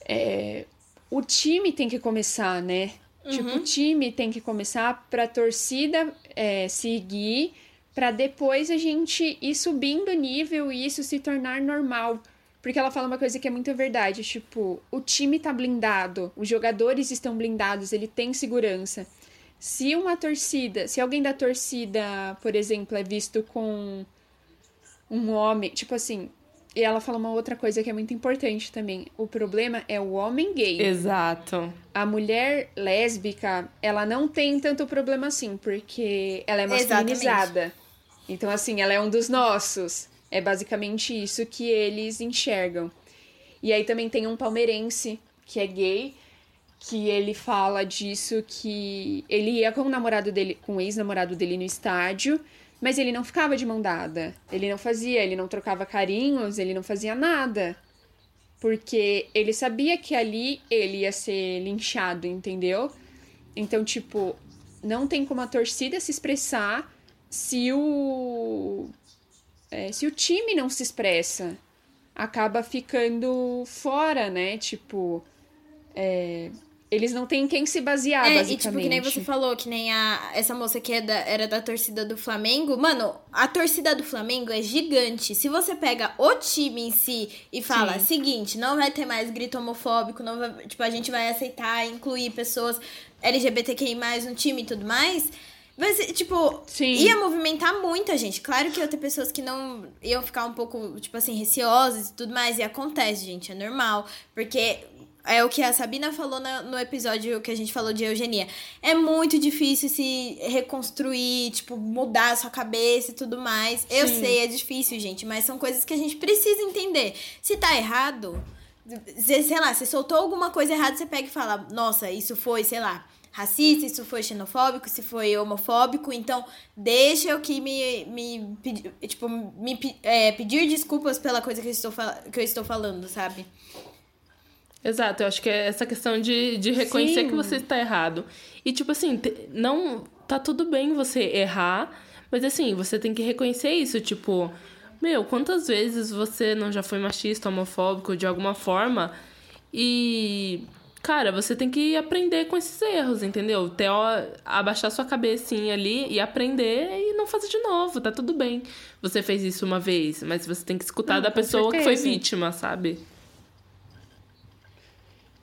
é, o time tem que começar, né? Uhum. Tipo, o time tem que começar pra torcida é, seguir, para depois a gente ir subindo o nível e isso se tornar normal. Porque ela fala uma coisa que é muito verdade, tipo, o time tá blindado, os jogadores estão blindados, ele tem segurança. Se uma torcida, se alguém da torcida, por exemplo, é visto com um homem, tipo assim, e ela fala uma outra coisa que é muito importante também. O problema é o homem gay. Exato. A mulher lésbica, ela não tem tanto problema assim, porque ela é masculinizada. Exatamente. Então, assim, ela é um dos nossos. É basicamente isso que eles enxergam. E aí também tem um palmeirense que é gay, que ele fala disso que ele ia com o namorado dele, com o ex-namorado dele no estádio, mas ele não ficava de mão dada. Ele não fazia, ele não trocava carinhos, ele não fazia nada. Porque ele sabia que ali ele ia ser linchado, entendeu? Então, tipo, não tem como a torcida se expressar se o é, se o time não se expressa. Acaba ficando fora, né? Tipo, é, eles não têm quem se basear, é, basicamente. E, tipo, que nem você falou, que nem a, essa moça que é da, era da torcida do Flamengo. Mano, a torcida do Flamengo é gigante. Se você pega o time em si e fala, Sim. seguinte, não vai ter mais grito homofóbico, não vai, tipo, a gente vai aceitar, incluir pessoas LGBTQI+, no time e tudo mais... Ser, tipo, Sim. ia movimentar muita gente. Claro que ia ter pessoas que não iam ficar um pouco, tipo assim, receosas e tudo mais. E acontece, gente, é normal. Porque é o que a Sabina falou no episódio que a gente falou de eugenia. É muito difícil se reconstruir, tipo, mudar a sua cabeça e tudo mais. Sim. Eu sei, é difícil, gente, mas são coisas que a gente precisa entender. Se tá errado, sei lá, se soltou alguma coisa errada, você pega e fala: Nossa, isso foi, sei lá, racista, isso foi xenofóbico, se foi homofóbico, então deixa eu que me, me tipo, me é, pedir desculpas pela coisa que eu estou, que eu estou falando, sabe? Exato, eu acho que é essa questão de, de reconhecer Sim. que você está errado. E, tipo assim, não. Tá tudo bem você errar, mas assim, você tem que reconhecer isso. Tipo, meu, quantas vezes você não já foi machista, homofóbico de alguma forma? E. Cara, você tem que aprender com esses erros, entendeu? Ter, ó, abaixar sua cabecinha ali e aprender e não fazer de novo, tá tudo bem. Você fez isso uma vez, mas você tem que escutar não, da pessoa certeza. que foi vítima, sabe?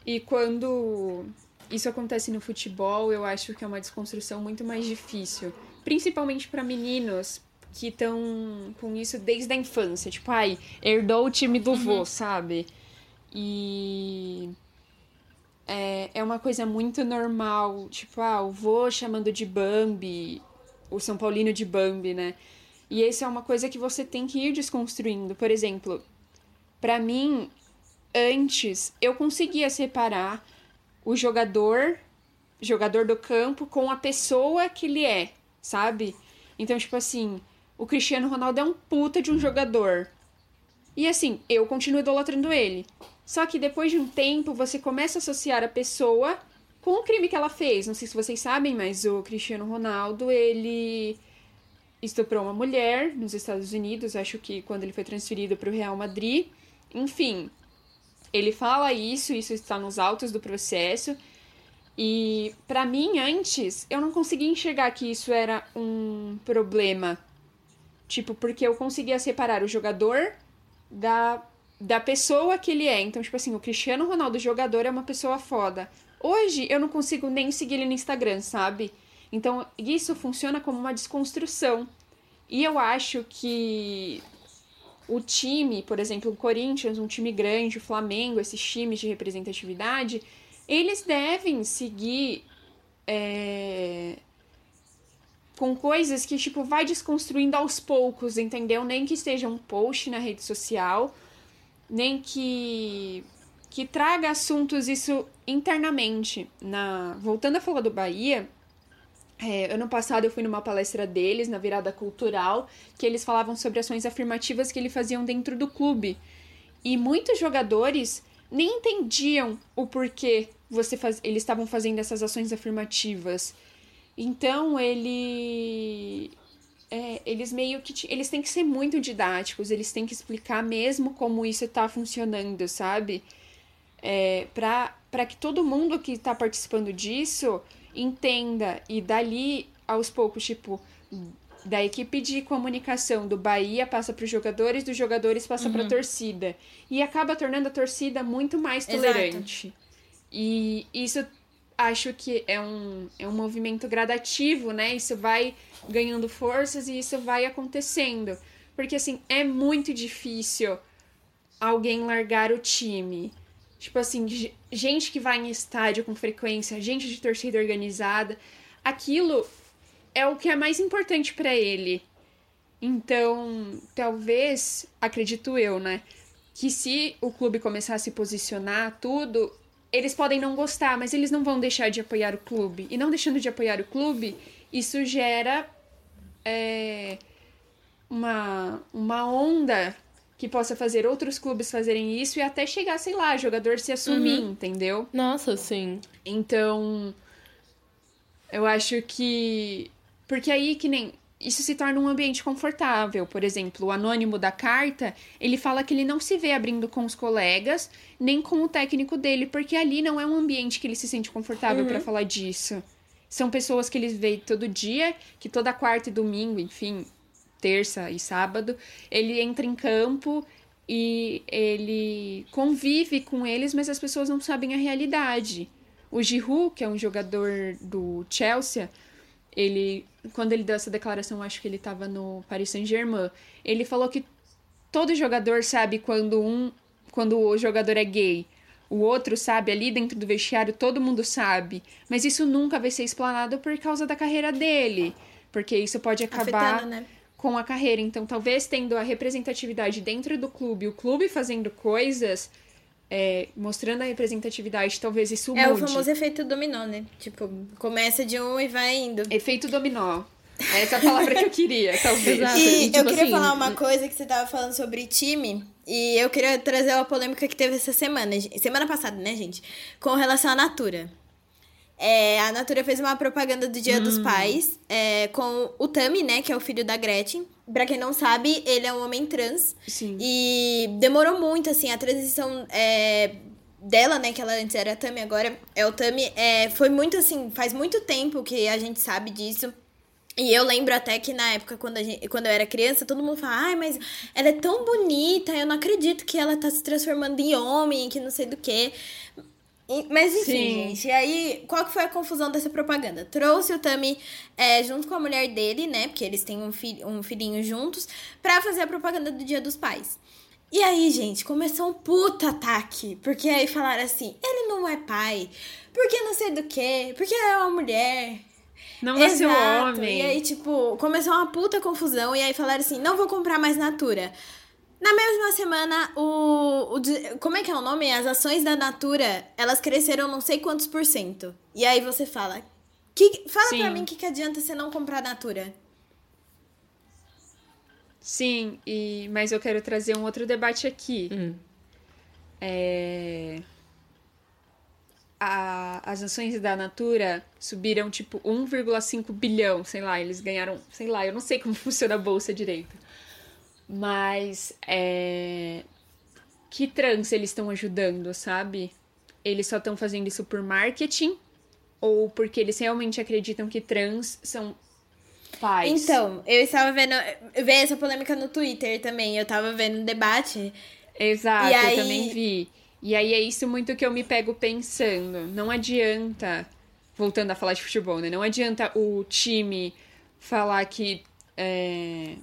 E quando isso acontece no futebol, eu acho que é uma desconstrução muito mais difícil. Principalmente para meninos que estão com isso desde a infância. Tipo, ai, herdou o time do uhum. vô, sabe? E. É, é uma coisa muito normal. Tipo, ah, o vô chamando de Bambi, o São Paulino de Bambi, né? E isso é uma coisa que você tem que ir desconstruindo. Por exemplo, para mim, antes eu conseguia separar o jogador, jogador do campo, com a pessoa que ele é, sabe? Então, tipo assim, o Cristiano Ronaldo é um puta de um jogador. E assim, eu continuo idolatrando ele. Só que depois de um tempo, você começa a associar a pessoa com o crime que ela fez. Não sei se vocês sabem, mas o Cristiano Ronaldo, ele estuprou uma mulher nos Estados Unidos, acho que quando ele foi transferido para o Real Madrid. Enfim, ele fala isso, isso está nos autos do processo. E para mim, antes, eu não conseguia enxergar que isso era um problema, Tipo, porque eu conseguia separar o jogador da, da pessoa que ele é. Então, tipo assim, o Cristiano Ronaldo, jogador, é uma pessoa foda. Hoje, eu não consigo nem seguir ele no Instagram, sabe? Então, isso funciona como uma desconstrução. E eu acho que o time, por exemplo, o Corinthians, um time grande, o Flamengo, esses times de representatividade, eles devem seguir é, com coisas que, tipo, vai desconstruindo aos poucos, entendeu? Nem que seja um post na rede social, nem que que traga assuntos isso internamente. Na voltando a falar do Bahia, é, ano passado eu fui numa palestra deles, na virada cultural, que eles falavam sobre ações afirmativas que eles faziam dentro do clube. E muitos jogadores nem entendiam o porquê você faz... eles estavam fazendo essas ações afirmativas. Então ele. É, eles meio que. Eles têm que ser muito didáticos, eles têm que explicar mesmo como isso está funcionando, sabe? É, para que todo mundo que está participando disso entenda e dali aos poucos, tipo, da equipe de comunicação do Bahia passa para os jogadores, dos jogadores passa uhum. para a torcida e acaba tornando a torcida muito mais tolerante. Exato. E isso acho que é um, é um movimento gradativo, né? Isso vai ganhando forças e isso vai acontecendo. Porque, assim, é muito difícil alguém largar o time. Tipo assim, gente que vai em estádio com frequência, gente de torcida organizada, aquilo é o que é mais importante para ele. Então, talvez, acredito eu, né, que se o clube começar a se posicionar tudo, eles podem não gostar, mas eles não vão deixar de apoiar o clube. E não deixando de apoiar o clube, isso gera é, uma, uma onda que possa fazer outros clubes fazerem isso e até chegar, sei lá, jogador se assumir, uhum. entendeu? Nossa, sim. Então, eu acho que. Porque aí que nem isso se torna um ambiente confortável. Por exemplo, o anônimo da carta, ele fala que ele não se vê abrindo com os colegas, nem com o técnico dele, porque ali não é um ambiente que ele se sente confortável uhum. para falar disso. São pessoas que ele vê todo dia, que toda quarta e domingo, enfim, terça e sábado, ele entra em campo e ele convive com eles, mas as pessoas não sabem a realidade. O Giroud, que é um jogador do Chelsea, ele quando ele deu essa declaração, acho que ele estava no Paris Saint-Germain, ele falou que todo jogador sabe quando um quando o jogador é gay. O outro sabe ali dentro do vestiário, todo mundo sabe, mas isso nunca vai ser explanado por causa da carreira dele, porque isso pode acabar Afetando, né? Com a carreira. Então, talvez tendo a representatividade dentro do clube, o clube fazendo coisas é, mostrando a representatividade, talvez isso mude. É o famoso efeito dominó, né? Tipo, começa de um e vai indo. Efeito dominó. É essa a palavra que eu queria, talvez. Exato. E, e tipo eu queria assim, falar uma coisa que você tava falando sobre time. E eu queria trazer uma polêmica que teve essa semana. Semana passada, né, gente? Com relação à Natura. É, a Natura fez uma propaganda do Dia hum. dos Pais é, com o Tami, né? Que é o filho da Gretchen. Pra quem não sabe, ele é um homem trans. Sim. E demorou muito, assim, a transição é, dela, né? Que ela antes era Tami, agora é o Tami. É, foi muito, assim, faz muito tempo que a gente sabe disso. E eu lembro até que na época, quando, gente, quando eu era criança, todo mundo falava, ai, mas ela é tão bonita, eu não acredito que ela tá se transformando em homem, que não sei do que. Mas enfim, Sim. gente. E aí, qual que foi a confusão dessa propaganda? Trouxe o Tami é, junto com a mulher dele, né? Porque eles têm um, fi um filhinho juntos, pra fazer a propaganda do Dia dos Pais. E aí, gente, começou um puta ataque. Porque aí falaram assim: ele não é pai. Porque não sei do que. Porque é uma mulher. Não vai ser homem. E aí, tipo, começou uma puta confusão. E aí falaram assim: não vou comprar mais Natura. Na mesma semana, o, o. Como é que é o nome? As ações da Natura, elas cresceram não sei quantos por cento. E aí você fala. Que, fala Sim. pra mim o que, que adianta você não comprar Natura. Sim, e, mas eu quero trazer um outro debate aqui. Hum. É, a, as ações da Natura subiram tipo 1,5 bilhão, sei lá, eles ganharam, sei lá, eu não sei como funciona a bolsa direito. Mas é... que trans eles estão ajudando, sabe? Eles só estão fazendo isso por marketing ou porque eles realmente acreditam que trans são faz. Então, eu estava vendo. Eu vi essa polêmica no Twitter também. Eu tava vendo um debate. Exato, aí- eu também vi. E aí é isso muito que eu me pego pensando. Não adianta, voltando a falar de futebol, né? Não adianta o time falar que é,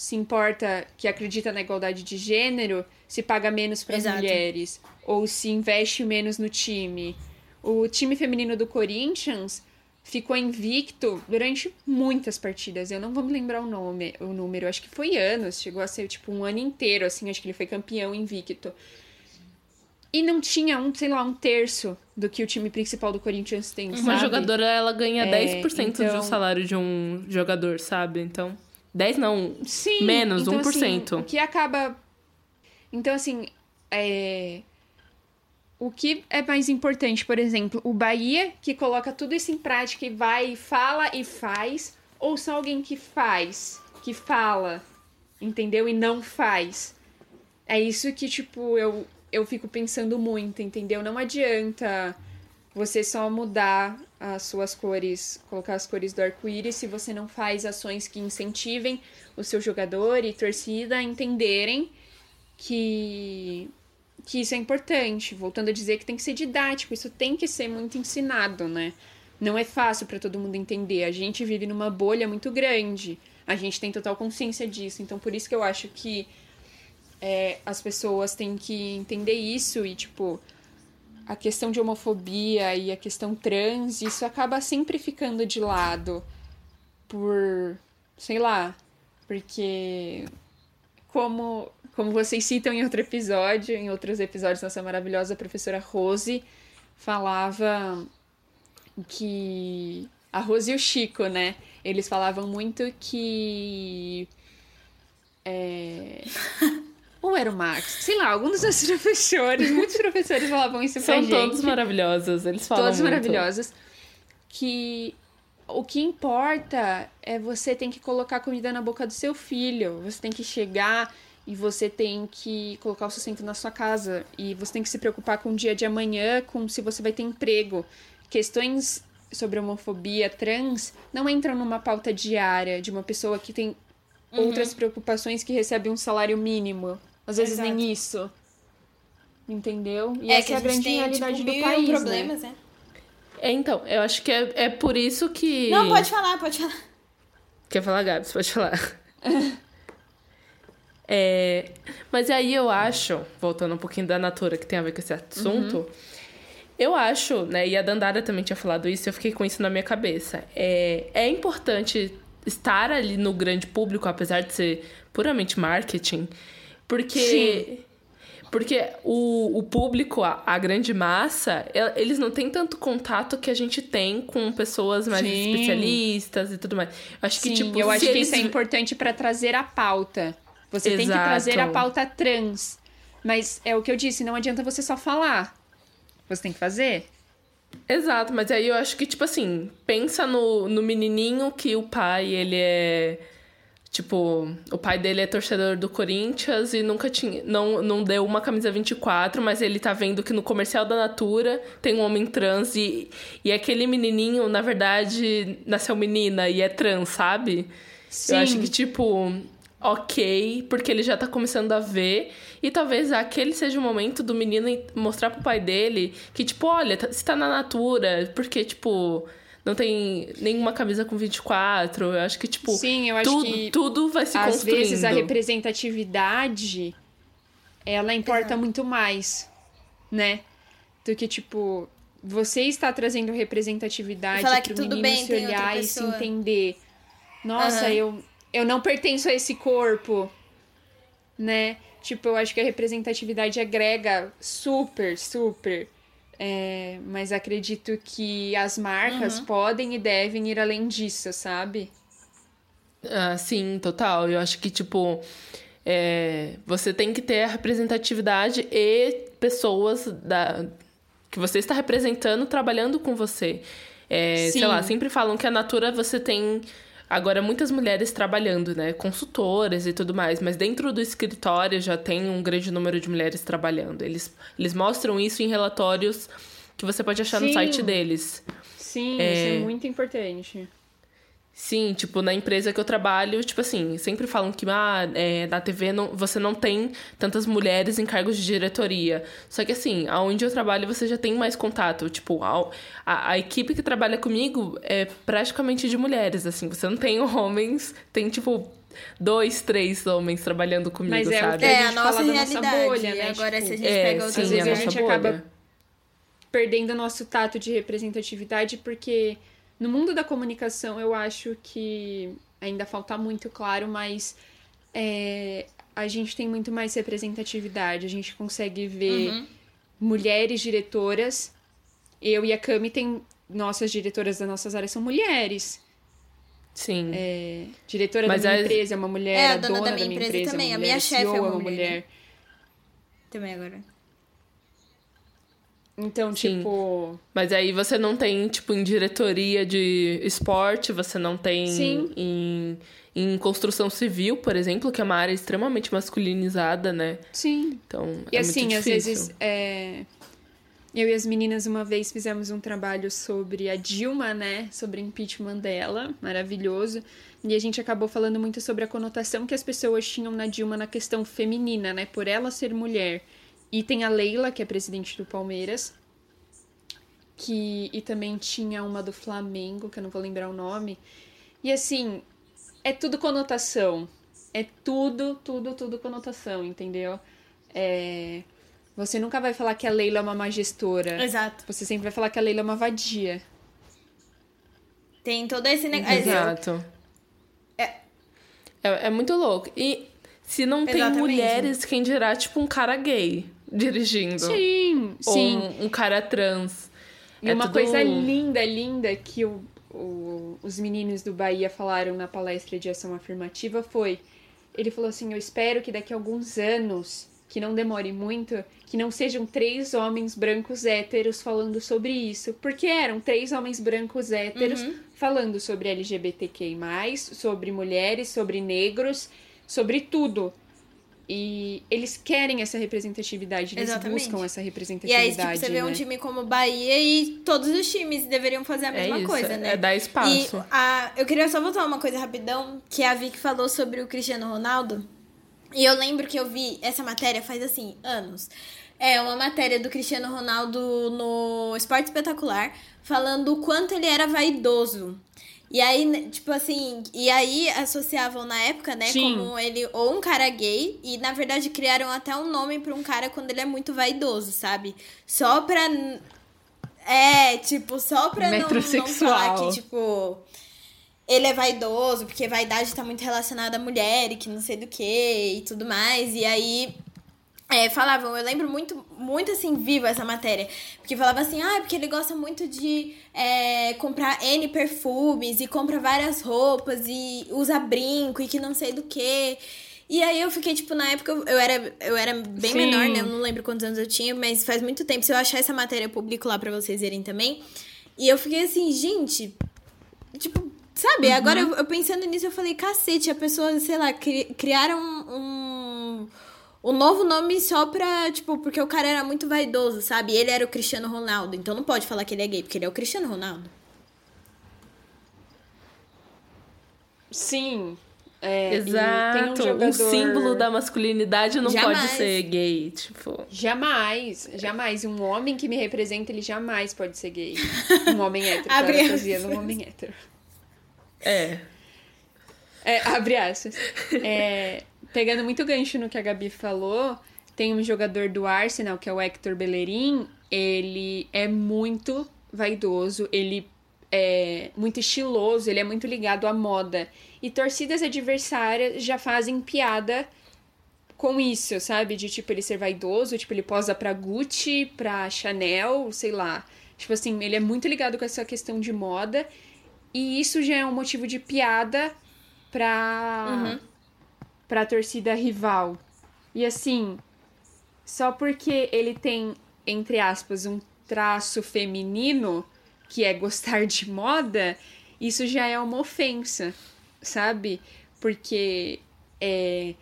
se importa, que acredita na igualdade de gênero, se paga menos para as mulheres, ou se investe menos no time. O time feminino do Corinthians ficou invicto durante muitas partidas. Eu não vou me lembrar o nome, o número, acho que foi anos, chegou a ser tipo um ano inteiro, assim, acho que ele foi campeão invicto. E não tinha um, sei lá, um terço do que o time principal do Corinthians tem, Uma sabe? jogadora, ela ganha É, 10% então- do salário de um jogador, sabe? Então, 10 não, Sim, menos, então, 1%. Assim, o que acaba. Então, assim, é... o que é mais importante, por exemplo, o Bahia, que coloca tudo isso em prática e vai, fala e faz, ou só alguém que faz, que fala, entendeu? E não faz. É isso que, tipo, eu, eu fico pensando muito, entendeu? Não adianta você só mudar as suas cores, colocar as cores do arco-íris se você não faz ações que incentivem o seu jogador e torcida a entenderem que que isso é importante. Voltando a dizer que tem que ser didático, isso tem que ser muito ensinado, né? Não é fácil para todo mundo entender. A gente vive numa bolha muito grande. A gente tem total consciência disso. Então, por isso que eu acho que é, as pessoas têm que entender isso e, tipo, a questão de homofobia e a questão trans, isso acaba sempre ficando de lado por, sei lá, porque como como vocês citam em outro episódio, em outros episódios, nossa maravilhosa professora Rose falava que a Rose e o Chico, né? Eles falavam muito que é... Ou era o Max? Sei lá, alguns dos professores, muitos professores falavam isso pra São gente. todos maravilhosos, eles falam Todos muito. maravilhosos. Que o que importa é você tem que colocar comida na boca do seu filho. Você tem que chegar e você tem que colocar o sustento na sua casa. E você tem que se preocupar com o dia de amanhã, com se você vai ter emprego. Questões sobre homofobia trans não entram numa pauta diária de uma pessoa que tem Uhum. outras preocupações que recebe um salário mínimo. Às vezes Exato. nem isso. Entendeu? E é essa que é a grande tem, realidade tipo, do país. né? problemas, né? É, então, eu acho que é, é por isso que... Não, pode falar, pode falar. Quer falar, Gabs? Pode falar. É, mas aí eu acho, voltando um pouquinho da Natura, que tem a ver com esse assunto, Uhum. eu acho, né, e a Dandara também tinha falado isso, eu fiquei com isso na minha cabeça. É, é importante estar ali no grande público, apesar de ser puramente marketing, porque... Porque o, o público, a, a grande massa, el- eles não têm tanto contato que a gente tem com pessoas mais Sim. especialistas e tudo mais. Acho que, Sim, tipo, eu acho que eles isso é importante para trazer a pauta. Você tem que Exato. trazer a pauta trans. Mas é o que eu disse, não adianta você só falar. Você tem que fazer. Exato, mas aí eu acho que, tipo assim, pensa no, no menininho que o pai, ele é. Tipo, o pai dele é torcedor do Corinthians e nunca tinha. Não, não deu uma camisa 24, mas ele tá vendo que no comercial da Natura tem um homem trans e, e aquele menininho, na verdade, nasceu menina e é trans, sabe? Sim. Eu acho que, tipo, ok, porque ele já tá começando a ver. E talvez aquele seja o momento do menino mostrar pro pai dele que, tipo, olha, tá- você tá na Natura, porque, tipo, não tem nenhuma camisa com 24. Eu acho que, tipo, Sim, eu acho tudo, que tudo vai se Às construindo. vezes a representatividade ela importa muito mais, né? Do que, tipo, você está trazendo representatividade que tudo menino bem, se olhar e se entender. Nossa, Aham. eu, eu não pertenço a esse corpo, né? Tipo, eu acho que a representatividade agrega super, super. É, mas acredito que as marcas Uhum. podem e devem ir além disso, sabe? Ah, sim, total. Eu acho que, tipo, é, você tem que ter a representatividade e pessoas da, que você está representando trabalhando com você. É, sei lá, sempre falam que a Natura você tem agora muitas mulheres trabalhando, né? Consultoras e tudo mais, mas dentro do escritório já tem um grande número de mulheres trabalhando. Eles, eles mostram isso em relatórios que você pode achar no Sim. site deles. Sim, É. isso é muito importante. Sim, tipo, na empresa que eu trabalho, tipo assim, sempre falam que ah, é, na TV não, você não tem tantas mulheres em cargos de diretoria. Só que assim, aonde eu trabalho você já tem mais contato. Tipo, a, a, a equipe que trabalha comigo é praticamente de mulheres, assim. Você não tem homens, tem tipo dois, três homens trabalhando comigo, Mas é, sabe? É, a, a nossa realidade. Nossa bolha, né? Agora, tipo, se a gente é, pega outras sim, vezes, a, a gente bolha. acaba perdendo o nosso tato de representatividade porque no mundo da comunicação, eu acho que ainda falta muito, claro, mas é, a gente tem muito mais representatividade. A gente consegue ver uhum. mulheres diretoras. Eu e a Cami tem. Nossas diretoras das nossas áreas são mulheres. Sim. É, diretora Mas da minha empresa é uma mulher, é, a dona, dona da, minha da minha empresa, empresa também. É mulher, a minha chefe é uma, é uma mulher. mulher. Também agora. Então, Sim. tipo. Mas aí você não tem, tipo, em diretoria de esporte, você não tem Sim. em, em construção civil, por exemplo, que é uma área extremamente masculinizada, né? Sim. Então, e é assim, muito às vezes. É... Eu e as meninas uma vez fizemos um trabalho sobre a Dilma, né? Sobre impeachment dela, maravilhoso. E a gente acabou falando muito sobre a conotação que as pessoas tinham na Dilma na questão feminina, né? Por ela ser mulher. E tem a Leila, que é presidente do Palmeiras. Que, e também tinha uma do Flamengo, que eu não vou lembrar o nome. E assim, é tudo conotação. É tudo, tudo, tudo conotação, entendeu? É... Você nunca vai falar que a Leila é uma má gestora. Exato. Você sempre vai falar que a Leila é uma vadia. Tem todo esse negócio. Exato. É... é... É, muito louco. E se não Exatamente. tem mulheres, quem dirá, tipo, um cara gay dirigindo. Sim, Ou sim. Um, um cara trans. E é uma tudo... coisa linda, linda que o, o, os meninos do Bahia falaram na palestra de ação afirmativa foi: ele falou assim, eu espero que daqui a alguns anos, que não demore muito, que não sejam três homens brancos héteros falando sobre isso. Porque eram três homens brancos héteros uhum. falando sobre LGBTQI, sobre mulheres, sobre negros, sobre tudo. E eles querem essa representatividade, eles Exatamente. buscam essa representatividade. E aí, tipo, você vê né? um time como Bahia e todos os times deveriam fazer a é mesma é isso, coisa, né? É dar espaço. E a, eu queria só voltar uma coisa rapidão, que a Vicky falou sobre o Cristiano Ronaldo. E eu lembro que eu vi essa matéria faz, assim, anos. É uma matéria do Cristiano Ronaldo no Esporte Espetacular, falando o quanto ele era vaidoso. E aí, tipo assim, e aí associavam na época, né, Sim. como ele ou um cara gay, e na verdade criaram até um nome pra um cara quando ele é muito vaidoso, sabe? Só pra. É, tipo, só pra não, não falar que, tipo. Ele é vaidoso, porque vaidade tá muito relacionada à mulher e que não sei do que e tudo mais. E aí é, falavam, eu lembro muito, muito assim, viva essa matéria. Porque falava assim, ah, porque ele gosta muito de é, comprar N perfumes e compra várias roupas e usa brinco e que não sei do que. E aí eu fiquei, tipo, na época eu era, eu era bem Sim. menor, né? Eu não lembro quantos anos eu tinha, mas faz muito tempo. Se eu achar essa matéria, eu publico lá pra vocês verem também. E eu fiquei assim, gente, tipo, sabe? Uhum. Agora eu, eu, pensando nisso, eu falei, cacete, a pessoa, sei lá, cri, criaram um, um o novo nome só pra, tipo, porque o cara era muito vaidoso, sabe? Ele era o Cristiano Ronaldo, então não pode falar que ele é gay, porque ele é o Cristiano Ronaldo. Sim. É, Exato. Um, jogador... um, símbolo da masculinidade não jamais. pode ser gay, tipo. Jamais, jamais. Um homem que me representa, ele jamais pode ser gay. Um homem hétero, parafraseando um homem hétero. É. É, abre aspas. É, pegando muito gancho no que a Gabi falou, tem um jogador do Arsenal, que é o Hector Bellerin, ele é muito vaidoso, ele é muito estiloso, ele é muito ligado à moda. E torcidas adversárias já fazem piada com isso, sabe? De tipo ele ser vaidoso, tipo ele posa pra Gucci, pra Chanel, sei lá. Tipo assim, ele é muito ligado com essa questão de moda. E isso já é um motivo de piada pra, uhum. Pra torcida rival. E assim, só porque ele tem, entre aspas, um traço feminino, que é gostar de moda, isso já é uma ofensa, sabe? Porque é,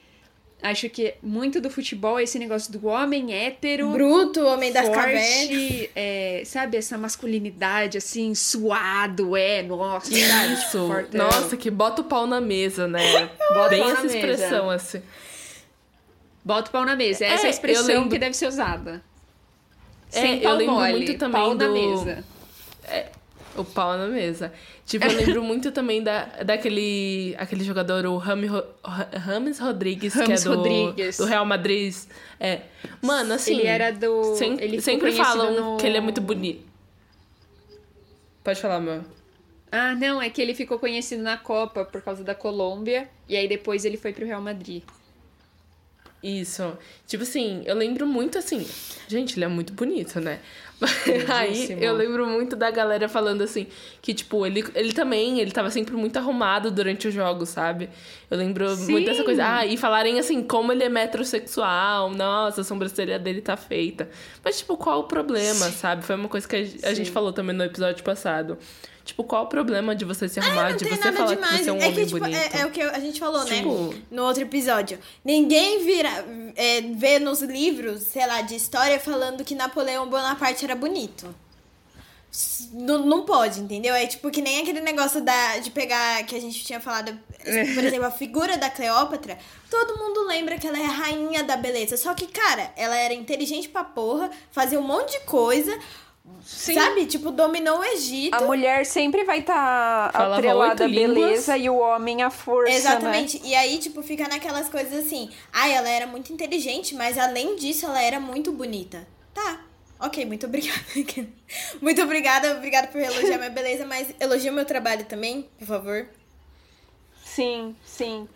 Acho que muito do futebol é esse negócio do homem hétero. Bruto, homem das forte, cavernas. é, sabe, essa masculinidade assim, suado, é, nossa, sabe, tipo, Isso. fortão. Nossa, que bota o pau na mesa, né? Bota Bem o pau essa na mesa. expressão, assim. Bota o pau na mesa. Essa é, É, a expressão eu lembro- que deve ser usada. É, Sem eu pau lembro mole, muito também pau na do- mesa. O pau na mesa. Tipo, eu lembro muito também da, daquele aquele jogador, o Rami, Rames Rodrigues, que é do, Rodrigues. do Real Madrid. É. Mano, assim. Ele era do- sem- ele sempre falam no- que ele é muito bonito. Pode falar, meu. Ah, não, é que ele ficou conhecido na Copa por causa da Colômbia. E aí depois ele foi pro Real Madrid. Isso. Tipo assim, eu lembro muito assim. Gente, ele é muito bonito, né? Aí Lindíssimo. eu lembro muito da galera falando assim, que tipo, ele, ele também, ele tava sempre muito arrumado durante os jogos, sabe? Eu lembro muito dessa Sim. coisa. Ah, e falarem assim, como ele é metrosexual, nossa, a sobrancelha dele tá feita. Mas, tipo, qual o problema, sabe? Foi uma coisa que a, a gente Sim. falou também no episódio passado. Tipo, qual o problema de você se arrumar, Não de você falar demais. que você é um é homem que, tipo, bonito? é, é o que a gente falou, Tipo- né? No outro episódio. Ninguém vira, é, vê nos livros, sei lá, de história falando que Napoleão Bonaparte era bonito. Não, não pode, entendeu? É tipo que nem aquele negócio da, de pegar, que a gente tinha falado, por exemplo, a figura da Cleópatra. Todo mundo lembra que ela é a rainha da beleza. Só que, cara, ela era inteligente pra porra, fazia um monte de coisa, sabe? Tipo, dominou o Egito. A mulher sempre vai estar Falava atrelada à beleza e o homem à força, né? Exatamente. E aí, tipo, fica naquelas coisas assim. Ai, ela era muito inteligente, mas além disso, ela era muito bonita. Tá. Ok, muito obrigada. muito obrigada, obrigada por elogiar minha beleza, mas elogia meu trabalho também, por favor. Sim, sim.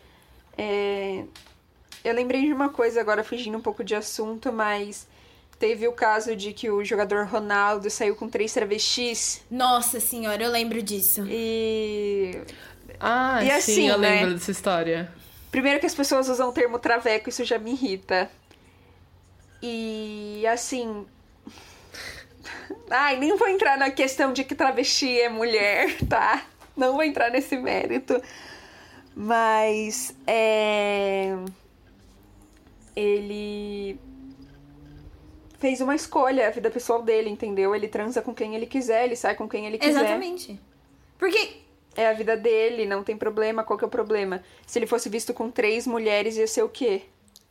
É, Eu lembrei de uma coisa agora, fugindo um pouco de assunto, mas teve o caso de que o jogador Ronaldo saiu com três travestis Nossa senhora, eu lembro disso. e. Ah, E sim, assim, eu né? lembro dessa história. Primeiro que as pessoas usam o termo traveco, isso já me irrita. E assim. Ai, nem vou entrar na questão de que travesti é mulher, tá? Não vou entrar nesse mérito. Mas é. Ele fez uma escolha, a vida pessoal dele, entendeu? Ele transa com quem ele quiser, ele sai com quem ele quiser. Exatamente. Porque É a vida dele, não tem problema. Qual que é o problema? Se ele fosse visto com três mulheres, ia ser o quê?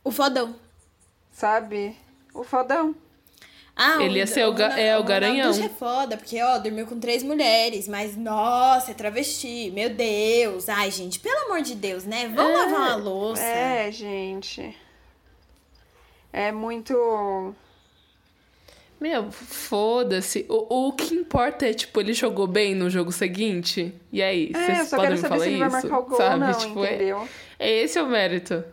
o fodão. Sabe? O fodão. Ah, Ele ia ser o ga- é, o garanhão. É foda, porque, ó, dormiu com três mulheres, mas, nossa, é travesti, meu Deus. Ai, gente, pelo amor de Deus, né? Vamos lavar uma louça. É, gente. É muito. Meu, foda-se. O, o que importa é, tipo, ele jogou bem no jogo seguinte? E aí, É, eu vocês só podem quero me saber falar se ele isso? vai marcar o gol sabe? ou não, tipo, é, entendeu? é esse o mérito.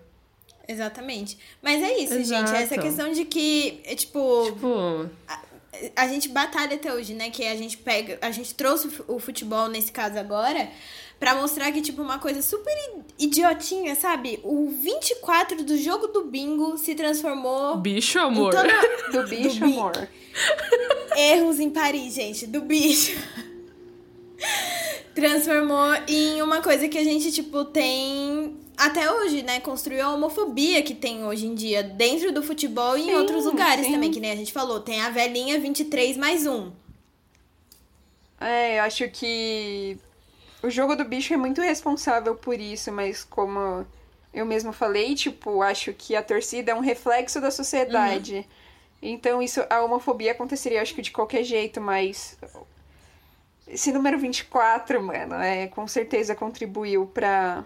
Exatamente. Mas é isso, gente. Exato. Essa questão de que, é, tipo, Tipo, a, a gente batalha até hoje, né? Que a gente pega. A gente trouxe o futebol nesse caso agora. Pra mostrar que, tipo, uma coisa super idiotinha, sabe? O 24 do jogo do bingo se transformou bicho, em amor. toda Do bicho, Do amor. erros em Paris, gente, do bicho. Transformou em uma coisa que a gente, tipo, tem até hoje, né? Construiu a homofobia que tem hoje em dia dentro do futebol e em Sim, outros lugares sim. também, que nem a gente falou. Tem a velhinha 23 mais um. É, eu acho que o jogo do bicho é muito responsável por isso, mas como eu mesmo falei, tipo, acho que a torcida é um reflexo da sociedade. Então isso, a homofobia aconteceria, acho que de qualquer jeito, mas esse número 24, mano, é, com certeza contribuiu pra.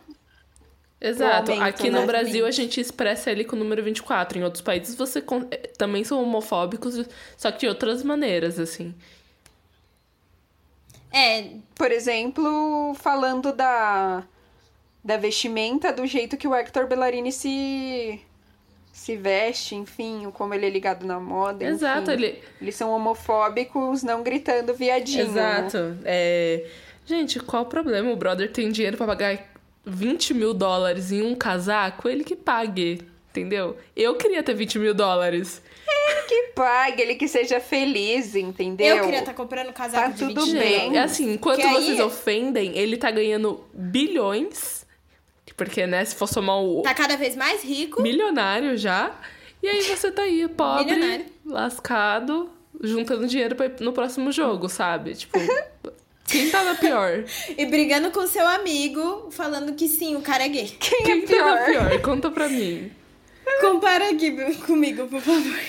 Exato. aumento, Aqui né? no Brasil a gente expressa ele com o número 24. Em outros países você eh, também são homofóbicos, só que de outras maneiras, assim. É, Por exemplo, falando da, da vestimenta, do jeito que o Hector Bellarini se, se veste, enfim, como ele é ligado na moda. Exato, enfim. ele. Eles são homofóbicos, não gritando viadinho. né? Exato. É... Gente, qual o problema? O brother tem dinheiro pra pagar 20 mil dólares em um casaco, ele que pague. Entendeu? Eu queria ter 20 mil dólares. Que pague, ele que seja feliz, entendeu? eu queria estar comprando casaco Tá de tudo 20 bem. É assim, enquanto Que aí- vocês ofendem, ele tá ganhando bilhões. Porque, né, se for somar o Tá cada vez mais rico. milionário já. E aí você tá aí, pobre, Milionário. lascado, juntando dinheiro pra ir no próximo jogo, sabe? Tipo, quem tá na pior? E brigando com seu amigo, falando que sim, o cara é gay. Quem, Quem é tá na pior? pior? Conta pra mim. Compara aqui comigo, por favor.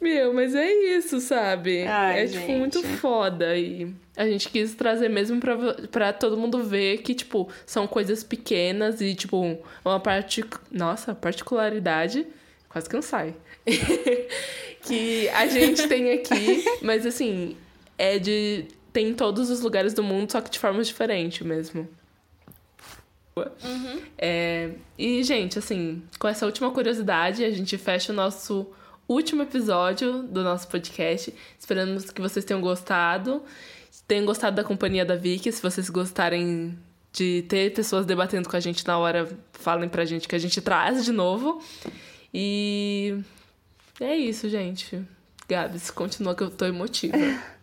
Meu, mas é isso, sabe? Ai, é, tipo, gente. muito foda. E a gente quis trazer mesmo pra, pra todo mundo ver que, tipo, são coisas pequenas e, tipo, uma parte. Nossa, particularidade. Quase que não sai. que a gente tem aqui, mas assim, é de. Tem em todos os lugares do mundo, só que de formas diferentes mesmo. É, e, gente, assim, com essa última curiosidade, a gente fecha o nosso último episódio do nosso podcast. Esperamos que vocês tenham gostado. Tenham gostado da companhia da Vicky. Se vocês gostarem de ter pessoas debatendo com a gente na hora, falem pra gente que a gente traz de novo. E é isso, gente. Gabs, continua que eu tô emotiva.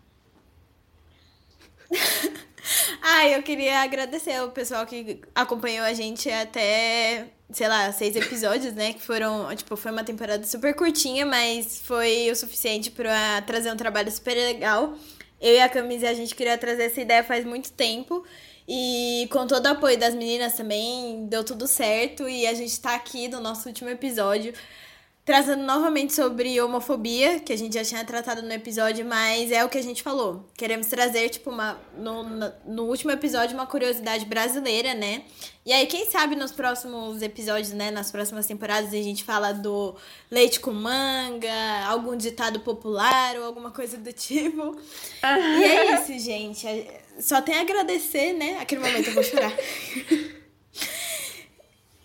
Ah, eu queria agradecer o pessoal que acompanhou a gente até, sei lá, seis episódios, né? Que foram, tipo, foi uma temporada super curtinha, mas foi o suficiente pra trazer um trabalho super legal. Eu e a Camis, a gente queria trazer essa ideia faz muito tempo. E com todo o apoio das meninas também, deu tudo certo. E a gente tá aqui no nosso último episódio trazendo novamente sobre homofobia, que a gente já tinha tratado no episódio, mas é o que a gente falou. Queremos trazer, tipo, uma, no, no, último episódio, uma curiosidade brasileira, né? E aí, quem sabe nos próximos episódios, né, nas próximas temporadas, a gente fala do leite com manga, algum ditado popular ou alguma coisa do tipo. E é isso, gente. Só tem a agradecer, né? Aquele momento eu vou chorar.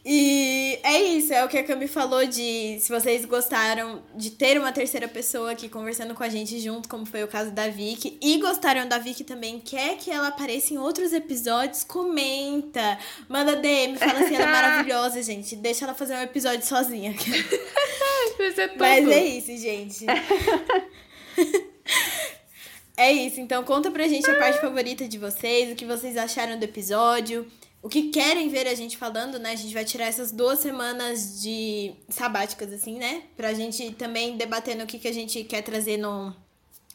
E é isso, é o que a Cami falou de se vocês gostaram de ter uma terceira pessoa aqui conversando com a gente junto, como foi o caso da Vicky, e gostaram da Vicky também, quer que ela apareça em outros episódios, comenta, manda DM, fala assim, ela é maravilhosa, gente, deixa ela fazer um episódio sozinha. Vai ser tudo. Mas é isso, gente. é isso, então conta pra gente a parte favorita de vocês, o que vocês acharam do episódio o que querem ver a gente falando, né? A gente vai tirar essas duas semanas de sabáticas, assim, né? Pra gente também debater no que, que a gente quer trazer no,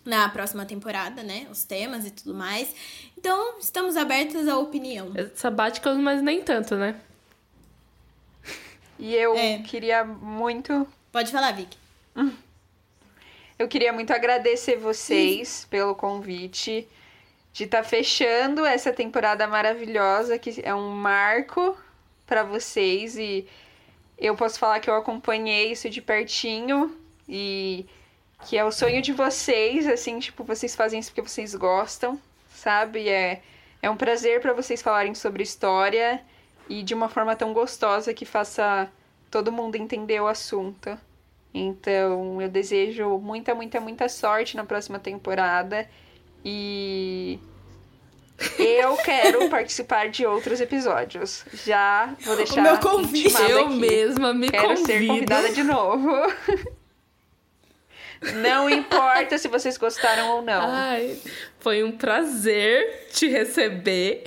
na próxima temporada, né? Os temas e tudo mais. Então, estamos abertas à opinião. Sabáticas, mas nem tanto, né? E eu É. queria muito. Pode falar, Vicky. Eu queria muito agradecer vocês pelo convite de estar fechando essa temporada maravilhosa que é um marco para vocês e eu posso falar que eu acompanhei isso de pertinho e que é o sonho de vocês, assim, tipo, vocês fazem isso porque vocês gostam, sabe? É é um prazer para vocês falarem sobre história e de uma forma tão gostosa que faça todo mundo entender o assunto. Então, eu desejo muita, muita, muita sorte na próxima temporada. E eu quero participar de outros episódios. Já vou deixar meu convite. Eu aqui. mesma me Quero convido. ser convidada de novo. Não importa se vocês gostaram ou não. Ai, foi um prazer te receber.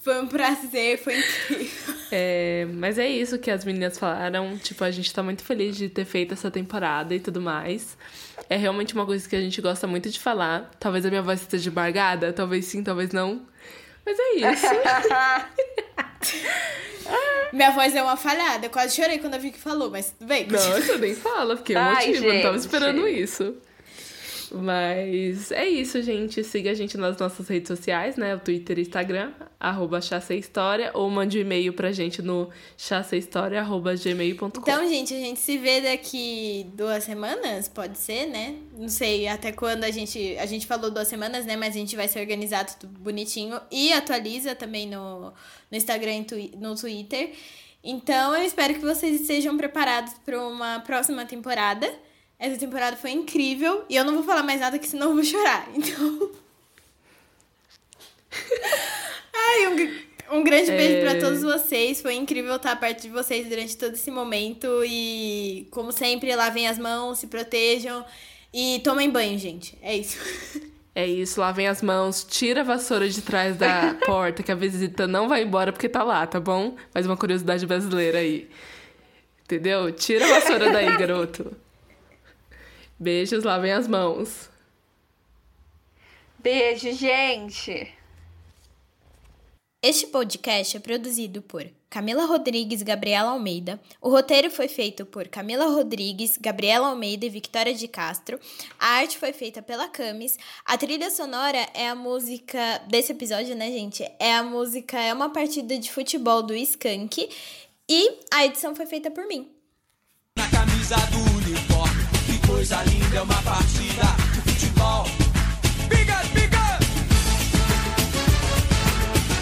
Foi um prazer, foi incrível. É, mas é isso que as meninas falaram. Tipo, a gente tá muito feliz de ter feito essa temporada e tudo mais. É realmente uma coisa que a gente gosta muito de falar. Talvez a minha voz esteja embargada, talvez sim, talvez não. Mas é isso. Minha voz é uma falhada. Eu quase chorei quando a Vicky falou, mas tudo bem. Nossa, nem fala, Ai, motivo, eu não tava esperando isso. Mas é isso, gente. Siga a gente nas nossas redes sociais, né? O Twitter e Instagram, arroba História, ou mande um e-mail pra gente no chassahistoria.gmail.com. Então, gente, a gente se vê daqui duas semanas, pode ser, né? Não sei até quando a gente. A gente falou duas semanas, né? Mas a gente vai se organizar tudo bonitinho e atualiza também no, no Instagram e no Twitter. Então, eu espero que vocês estejam preparados para uma próxima temporada. Essa temporada foi incrível e eu não vou falar mais nada, que senão eu vou chorar. Então. Ai, um, um grande beijo É. pra todos vocês. Foi incrível estar perto de vocês durante todo esse momento. E, como sempre, lavem as mãos, se protejam e tomem banho, gente. É isso. É isso, lavem as mãos, tira a vassoura de trás da porta, que a visita não vai embora porque tá lá, tá bom? Mais uma curiosidade brasileira aí. Entendeu? Tira a vassoura daí, garoto. Beijos, lavem as mãos. Beijo, gente! Este podcast é produzido por Camila Rodrigues e Gabriela Almeida. O roteiro foi feito por Camila Rodrigues, Gabriela Almeida e Victoria de Castro. A arte foi feita pela Camis. A trilha sonora é a música desse episódio, né, gente? É a música É uma partida de futebol do Skank. E a edição foi feita por mim. Na camisa do coisa linda é uma partida de futebol. Biga, biga.